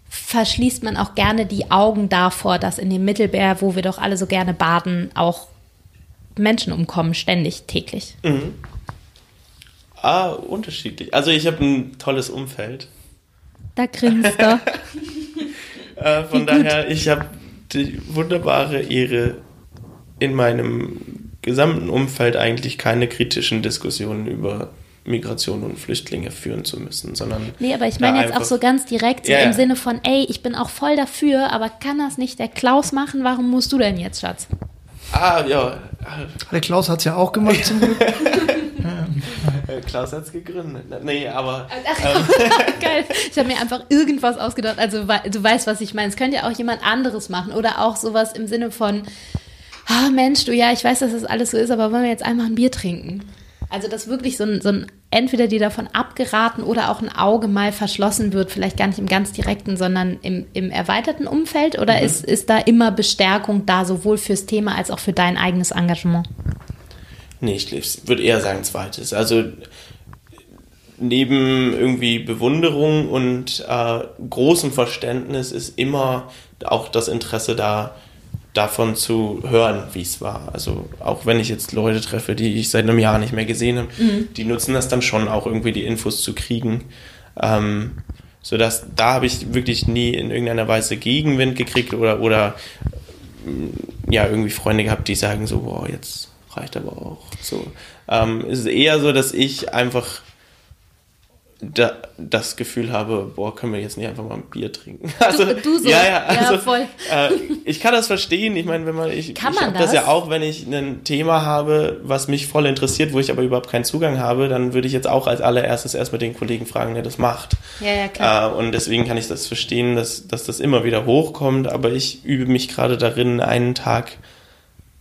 verschließt man auch gerne die Augen davor, dass in dem Mittelmeer, wo wir doch alle so gerne baden, auch Menschen umkommen, ständig, täglich? Mhm. Ah, unterschiedlich. Also ich habe ein tolles Umfeld. Da grinst du. äh, von daher, ich habe die wunderbare Ehre, in meinem gesamten Umfeld eigentlich keine kritischen Diskussionen über Migration und Flüchtlinge führen zu müssen, sondern. Nee, aber ich meine jetzt auch so ganz direkt, so ja, im Sinne von, ey, ich bin auch voll dafür, aber kann das nicht der Klaus machen? Warum musst du denn jetzt, Schatz? Ah, ja. Der Klaus hat es ja auch gemacht zum Glück. Klaus hat es gegründet. Nee, aber. Ach, ähm. Geil. Ich habe mir einfach irgendwas ausgedacht. Also, du weißt, was ich meine. Es könnte ja auch jemand anderes machen. Oder auch sowas im Sinne von, ah Mensch, du ja, ich weiß, dass das alles so ist, aber wollen wir jetzt einmal ein Bier trinken? Also, dass wirklich so ein, so ein, entweder dir davon abgeraten oder auch ein Auge mal verschlossen wird, vielleicht gar nicht im ganz direkten, sondern im, im erweiterten Umfeld? Oder mhm. ist, ist da immer Bestärkung da, sowohl fürs Thema als auch für dein eigenes Engagement? Nee, ich würde eher sagen zweites. Also, neben irgendwie Bewunderung und äh, großem Verständnis ist immer auch das Interesse da, davon zu hören, wie es war. Also auch wenn ich jetzt Leute treffe, die ich seit einem Jahr nicht mehr gesehen habe, mhm. die nutzen das dann schon auch irgendwie die Infos zu kriegen. Ähm, sodass da habe ich wirklich nie in irgendeiner Weise Gegenwind gekriegt oder, oder ja irgendwie Freunde gehabt, die sagen so, boah, jetzt reicht aber auch. So, ähm, es ist eher so, dass ich einfach da, das Gefühl habe, boah, können wir jetzt nicht einfach mal ein Bier trinken? Also, du, du so. Ja, ja, also, ja voll. Äh, ich kann das verstehen. Ich meine, wenn man, ich, Kann ich das? das? ja auch, wenn ich ein Thema habe, was mich voll interessiert, wo ich aber überhaupt keinen Zugang habe, dann würde ich jetzt auch als allererstes erstmal den Kollegen fragen, der das macht. Ja, ja, klar. Äh, und deswegen kann ich das verstehen, dass, dass das immer wieder hochkommt, aber ich übe mich gerade darin, einen Tag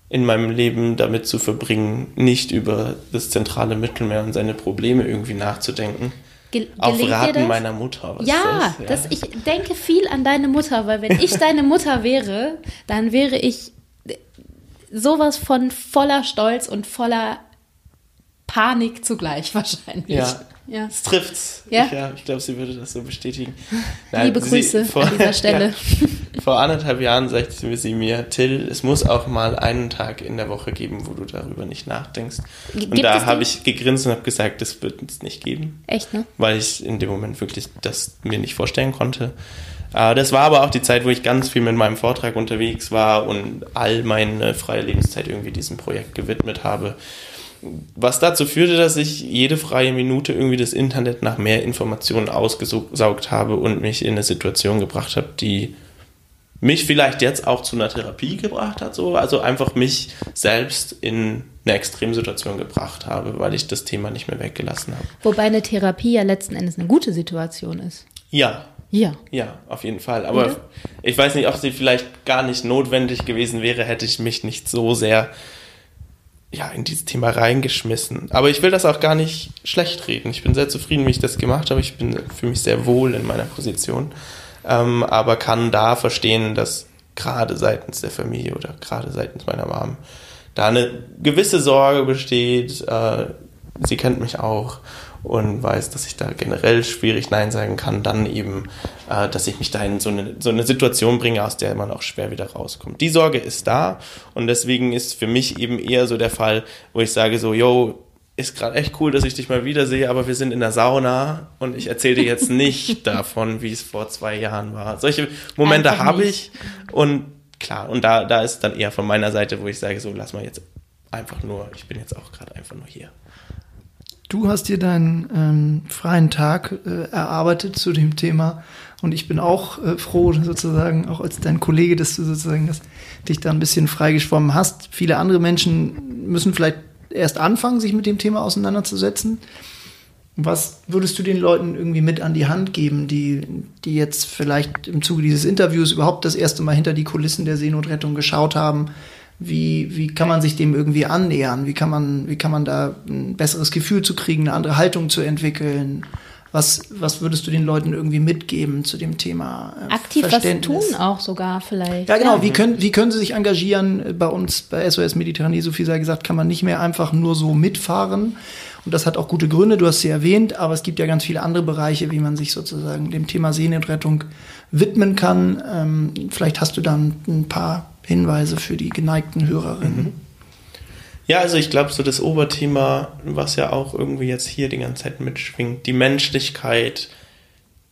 in meinem Leben damit zu verbringen, nicht über das zentrale Mittelmeer und seine Probleme irgendwie nachzudenken. Gel- Auf Raten das? meiner Mutter. Was Ja, ist das, ich denke viel an deine Mutter, weil wenn ich deine Mutter wäre, dann wäre ich sowas von voller Stolz und voller Panik zugleich wahrscheinlich. Ja. Ja. Es trifft's. Ja? Ich, ja, ich glaube, sie würde das so bestätigen. Liebe Grüße an dieser Stelle. Ja, vor anderthalb Jahren sagte sie mir, Till, es muss auch mal einen Tag in der Woche geben, wo du darüber nicht nachdenkst. G- Und gibt da habe ich gegrinst und habe gesagt, das wird es nicht geben, Echt, ne? weil ich in dem Moment wirklich das mir nicht vorstellen konnte. Äh, Das war aber auch die Zeit, wo ich ganz viel mit meinem Vortrag unterwegs war und all meine freie Lebenszeit irgendwie diesem Projekt gewidmet habe. Was dazu führte, dass ich jede freie Minute irgendwie das Internet nach mehr Informationen ausgesaugt habe und mich in eine Situation gebracht habe, die mich vielleicht jetzt auch zu einer Therapie gebracht hat, so, also einfach mich selbst in eine Extremsituation gebracht habe, weil ich das Thema nicht mehr weggelassen habe. Wobei eine Therapie ja letzten Endes eine gute Situation ist. Ja, Ja. ja, auf jeden Fall. Aber Oder? ich weiß nicht, ob sie vielleicht gar nicht notwendig gewesen wäre, hätte ich mich nicht so sehr ja, in dieses Thema reingeschmissen. Aber ich will das auch gar nicht schlecht reden. Ich bin sehr zufrieden, wie ich das gemacht habe. Ich bin für mich sehr wohl in meiner Position. Ähm, aber kann da verstehen, dass gerade seitens der Familie oder gerade seitens meiner Mom da eine gewisse Sorge besteht. Äh, sie kennt mich auch und weiß, dass ich da generell schwierig Nein sagen kann, dann eben, äh, dass ich mich da in so eine, so eine Situation bringe, aus der man auch schwer wieder rauskommt. Die Sorge ist da und deswegen ist für mich eben eher so der Fall, wo ich sage so, yo, ist gerade echt cool, dass ich dich mal wiedersehe, aber wir sind in der Sauna und ich erzähle dir jetzt nicht davon, wie es vor zwei Jahren war. Solche Momente habe ich und klar, und da, da ist dann eher von meiner Seite, wo ich sage so, lass mal jetzt einfach nur, ich bin jetzt auch gerade einfach nur hier. Du hast dir deinen ähm, freien Tag äh, erarbeitet zu dem Thema und ich bin auch äh, froh, sozusagen, auch als dein Kollege, dass du sozusagen das, dich da ein bisschen freigeschwommen hast. Viele andere Menschen müssen vielleicht erst anfangen, sich mit dem Thema auseinanderzusetzen. Was würdest du den Leuten irgendwie mit an die Hand geben, die, die jetzt vielleicht im Zuge dieses Interviews überhaupt das erste Mal hinter die Kulissen der Seenotrettung geschaut haben? Wie, wie kann man sich dem irgendwie annähern? Wie kann man, wie kann man da ein besseres Gefühl zu kriegen, eine andere Haltung zu entwickeln? Was, was würdest du den Leuten irgendwie mitgeben zu dem Thema? äh, Aktiv was tun auch sogar vielleicht. Ja, genau. Wie, können, wie können sie sich engagieren? Bei uns, bei SOS Mediterranee, Sophie sei gesagt, kann man nicht mehr einfach nur so mitfahren. Und das hat auch gute Gründe, du hast sie erwähnt, aber es gibt ja ganz viele andere Bereiche, wie man sich sozusagen dem Thema Seenotrettung widmen kann. Ähm, vielleicht hast du dann ein paar Hinweise für die geneigten Hörerinnen. Ja, also ich glaube, so das Oberthema, was ja auch irgendwie jetzt hier die ganze Zeit mitschwingt, die Menschlichkeit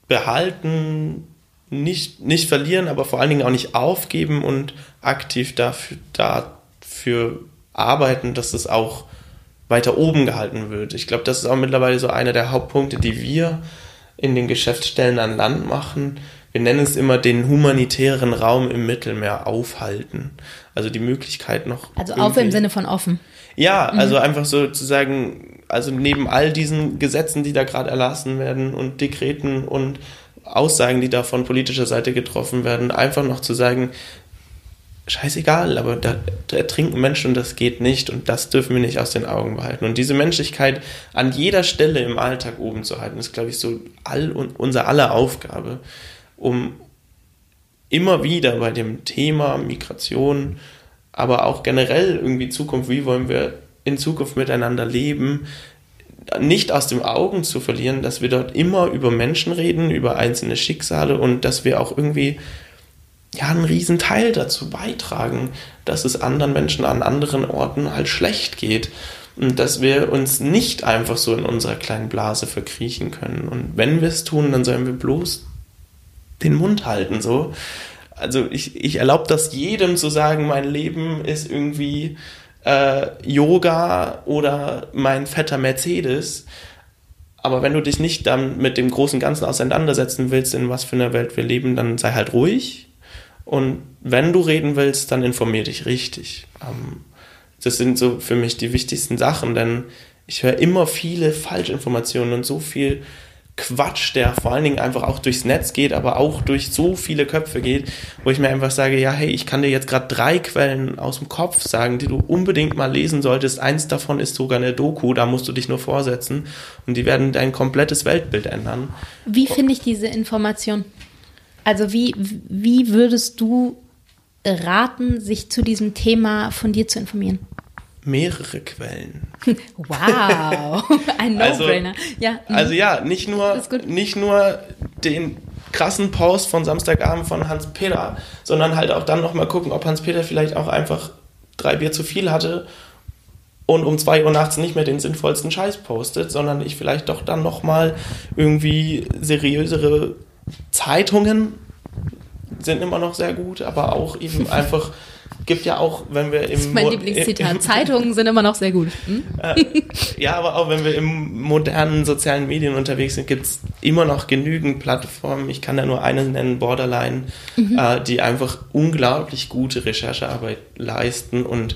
behalten, nicht, nicht verlieren, aber vor allen Dingen auch nicht aufgeben und aktiv dafür, dafür arbeiten, dass es auch weiter oben gehalten wird. Ich glaube, das ist auch mittlerweile so einer der Hauptpunkte, die wir in den Geschäftsstellen an Land machen. Wir nennen es immer den humanitären Raum im Mittelmeer aufhalten. Also die Möglichkeit noch. Also auf im Sinne von offen. ja, also einfach so zu sagen, also neben all diesen Gesetzen, die da gerade erlassen werden und Dekreten und Aussagen, die da von politischer Seite getroffen werden, einfach noch zu sagen, scheißegal, aber da, da ertrinken Menschen und das geht nicht und das dürfen wir nicht aus den Augen behalten. Und diese Menschlichkeit an jeder Stelle im Alltag oben zu halten, ist, glaube ich, so all und unser aller Aufgabe, um immer wieder bei dem Thema Migration, aber auch generell irgendwie Zukunft, wie wollen wir in Zukunft miteinander leben, nicht aus den Augen zu verlieren, dass wir dort immer über Menschen reden, über einzelne Schicksale und dass wir auch irgendwie ja einen riesen Teil dazu beitragen, dass es anderen Menschen an anderen Orten halt schlecht geht und dass wir uns nicht einfach so in unserer kleinen Blase verkriechen können. Und wenn wir es tun, dann sollen wir bloß den Mund halten so. also ich, ich erlaube das jedem zu sagen, mein Leben ist irgendwie äh, Yoga oder mein fetter Mercedes. Aber wenn du dich nicht dann mit dem großen Ganzen auseinandersetzen willst, in was für einer Welt wir leben, dann sei halt ruhig. Und wenn du reden willst, dann informier dich richtig. Ähm, das sind so für mich die wichtigsten Sachen, denn ich höre immer viele Falschinformationen und so viel Quatsch, der vor allen Dingen einfach auch durchs Netz geht, aber auch durch so viele Köpfe geht, wo ich mir einfach sage, ja, hey, ich kann dir jetzt gerade drei Quellen aus dem Kopf sagen, die du unbedingt mal lesen solltest. Eins davon ist sogar eine Doku, da musst du dich nur vorsetzen und die werden dein komplettes Weltbild ändern. Wie finde ich diese Information? Also wie, wie würdest du raten, sich zu diesem Thema von dir zu informieren? Mehrere Quellen. Wow, ein Also- No-Brainer. ja, mhm. Also ja, nicht nur, nicht nur den krassen Post von Samstagabend von Hans-Peter, sondern halt auch dann nochmal gucken, ob Hans-Peter vielleicht auch einfach drei Bier zu viel hatte und um zwei Uhr nachts nicht mehr den sinnvollsten Scheiß postet, sondern ich vielleicht doch dann nochmal irgendwie seriösere Zeitungen sind immer noch sehr gut, aber auch eben einfach gibt ja auch, wenn wir im das ist mein Mo- Lieblingszitat. Zeitungen sind immer noch sehr gut. Hm? ja, aber auch wenn wir im modernen sozialen Medien unterwegs sind, gibt es immer noch genügend Plattformen. Ich kann da nur eine nennen, Borderline, äh, die einfach unglaublich gute Recherchearbeit leisten und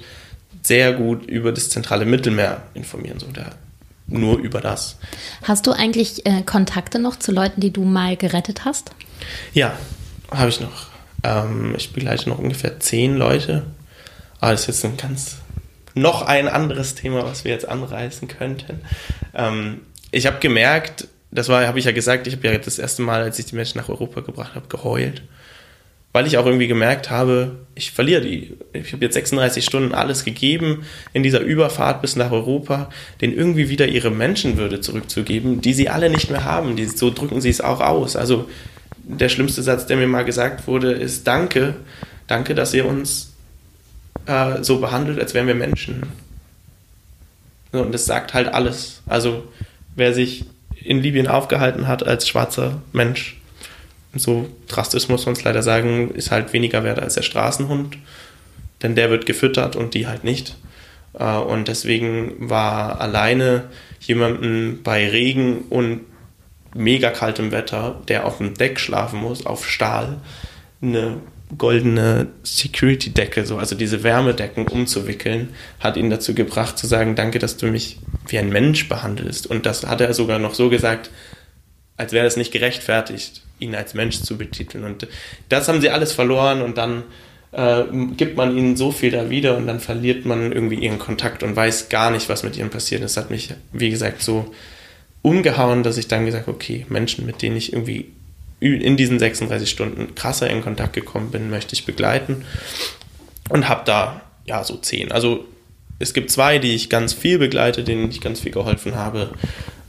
sehr gut über das zentrale Mittelmeer informieren. So da nur über das. Hast du eigentlich äh, Kontakte noch zu Leuten, die du mal gerettet hast? Ja, habe ich noch. Ähm, ich begleite noch ungefähr zehn Leute. Aber das ist jetzt ein ganz noch ein anderes Thema, was wir jetzt anreißen könnten. Ähm, ich habe gemerkt, das habe ich ja gesagt, ich habe ja das erste Mal, als ich die Menschen nach Europa gebracht habe, geheult. Weil ich auch irgendwie gemerkt habe, ich verliere die. Ich habe jetzt 36 Stunden alles gegeben in dieser Überfahrt bis nach Europa, denen irgendwie wieder ihre Menschenwürde zurückzugeben, die sie alle nicht mehr haben. Die, so drücken sie es auch aus. Also der schlimmste Satz, der mir mal gesagt wurde, ist Danke, danke, dass ihr uns äh, so behandelt, als wären wir Menschen. So, und das sagt halt alles. Also wer sich in Libyen aufgehalten hat als schwarzer Mensch, so drastisch muss man es leider sagen, ist halt weniger wert als der Straßenhund, denn der wird gefüttert und die halt nicht. Äh, Und deswegen war alleine jemanden bei Regen und mega kaltem Wetter, der auf dem Deck schlafen muss, auf Stahl, eine goldene Security-Decke, so, also diese Wärmedecken umzuwickeln, hat ihn dazu gebracht zu sagen, danke, dass du mich wie ein Mensch behandelst. Und das hat er sogar noch so gesagt, als wäre es nicht gerechtfertigt, ihn als Mensch zu betiteln. Und das haben sie alles verloren und dann äh, gibt man ihnen so viel da wieder und dann verliert man irgendwie ihren Kontakt und weiß gar nicht, was mit ihnen passiert. Das hat mich, wie gesagt, so umgehauen, dass ich dann gesagt habe, okay, Menschen, mit denen ich irgendwie in diesen 36 Stunden krasser in Kontakt gekommen bin, möchte ich begleiten und habe da ja so zehn. Also es gibt zwei, die ich ganz viel begleite, denen ich ganz viel geholfen habe,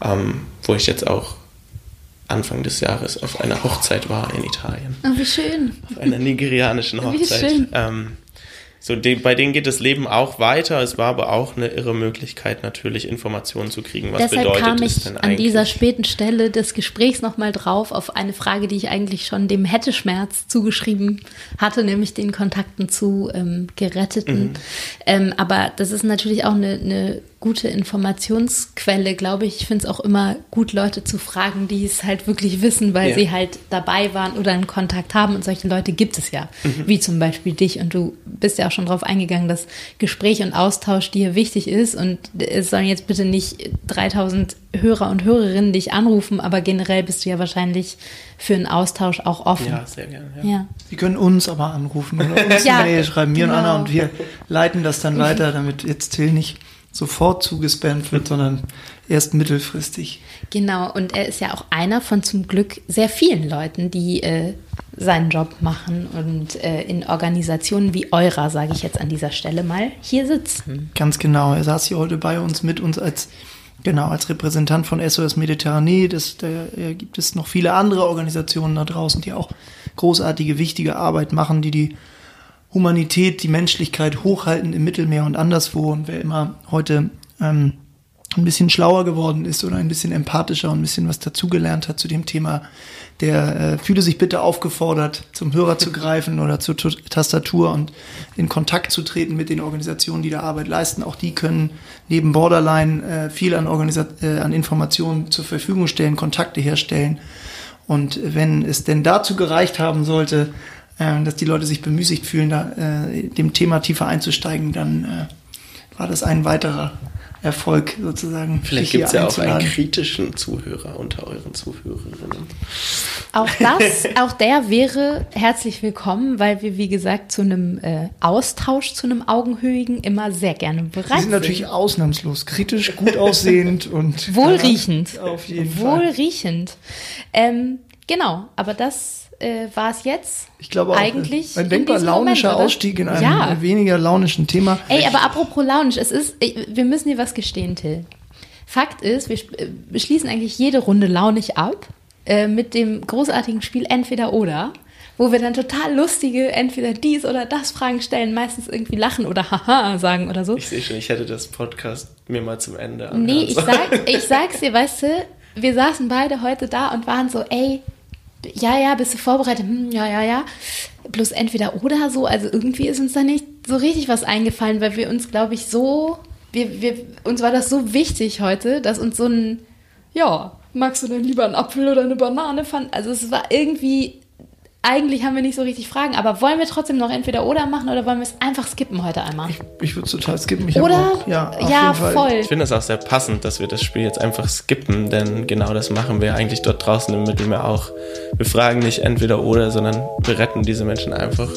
ähm, wo ich jetzt auch Anfang des Jahres auf einer Hochzeit war in Italien, Oh, wie schön. auf einer nigerianischen Wie Hochzeit. schön. Ähm, so, de, bei denen geht das Leben auch weiter. Es war aber auch eine irre Möglichkeit, natürlich Informationen zu kriegen. Was Deshalb bedeutet kam es ich denn an dieser eigentlich? späten Stelle des Gesprächs nochmal drauf auf eine Frage, die ich eigentlich schon dem Hätteschmerz zugeschrieben hatte, nämlich den Kontakten zu ähm, Geretteten. Mhm. Ähm, aber das ist natürlich auch eine, eine gute Informationsquelle, glaube ich. Ich finde es auch immer gut, Leute zu fragen, die es halt wirklich wissen, weil Ja. sie halt dabei waren oder einen Kontakt haben. Und solche Leute gibt es ja, Mhm. wie zum Beispiel dich. Und du bist ja auch schon darauf eingegangen, dass Gespräch und Austausch dir wichtig ist. Und es sollen jetzt bitte nicht 3000 Hörer und Hörerinnen dich anrufen, aber generell bist du ja wahrscheinlich für einen Austausch auch offen. Ja, sehr gerne. Ja. ja. Sie können uns aber anrufen oder uns Ja, eine Mail schreiben, mir und genau. Anna, und wir leiten das dann weiter, damit jetzt Till nicht sofort zugespammt wird, sondern erst mittelfristig. Genau, und er ist ja auch einer von zum Glück sehr vielen Leuten, die äh, seinen Job machen und äh, in Organisationen wie eurer, sage ich jetzt an dieser Stelle mal, hier sitzen. Ganz genau. Er saß hier heute bei uns mit uns als genau als Repräsentant von SOS Mediterranee. Das, da gibt es noch viele andere Organisationen da draußen, die auch großartige, wichtige Arbeit machen, die die Humanität, die Menschlichkeit hochhalten im Mittelmeer und anderswo. Und wer immer heute ähm, ein bisschen schlauer geworden ist oder ein bisschen empathischer und ein bisschen was dazugelernt hat zu dem Thema, der äh, fühle sich bitte aufgefordert, zum Hörer zu greifen oder zur Tu- Tastatur und in Kontakt zu treten mit den Organisationen, die da Arbeit leisten. Auch die können neben Borderline äh, viel an, Organisa äh, an Informationen zur Verfügung stellen, Kontakte herstellen. Und wenn es denn dazu gereicht haben sollte, dass die Leute sich bemüßigt fühlen, da äh, dem Thema tiefer einzusteigen, dann äh, war das ein weiterer Erfolg sozusagen. Vielleicht gibt es ja auch einen kritischen Zuhörer unter euren Zuhörerinnen. Auch das, auch der wäre herzlich willkommen, weil wir, wie gesagt, zu einem äh, Austausch, zu einem Augenhöhigen immer sehr gerne bereit Die sind natürlich ausnahmslos kritisch, gut aussehend und Wohlriechend. Ja, auf jeden Fall. Wohlriechend. Ähm, genau, aber das äh, war es jetzt. Ich glaube auch, eigentlich ein in denkbar launischer Moment? Ausstieg in einem Ja. weniger launischen Thema. Ey, aber apropos launisch, es ist, wir müssen dir was gestehen, Till. Fakt ist, wir äh, wir schließen eigentlich jede Runde launig ab äh, mit dem großartigen Spiel Entweder oder, wo wir dann total lustige entweder dies oder das Fragen stellen, meistens irgendwie lachen oder haha sagen oder so. Ich sehe schon, ich hätte das Podcast mir mal zum Ende anhören Nee, ich, sag, ich sag's dir, weißt du, wir saßen beide heute da und waren so, ey, ja, ja, bist du vorbereitet? Hm, ja, ja, ja. Bloß entweder oder so. Also irgendwie ist uns da nicht so richtig was eingefallen, weil wir uns, glaube ich, so, wir, wir, uns war das so wichtig heute, dass uns so ein, ja, magst du denn lieber einen Apfel oder eine Banane fand? Also es war irgendwie, eigentlich haben wir nicht so richtig Fragen, aber wollen wir trotzdem noch entweder oder machen oder wollen wir es einfach skippen heute einmal? Ich würde total skippen. Ich Oder? auch- ja, auf ja jeden Fall. voll. Ich finde es auch sehr passend, dass wir das Spiel jetzt einfach skippen, denn genau das machen wir eigentlich dort draußen im Mittelmeer auch. Wir fragen nicht entweder oder, sondern wir retten diese Menschen einfach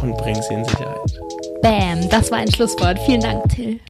und bringen sie in Sicherheit. Bam, das war ein Schlusswort. Vielen Dank, Till.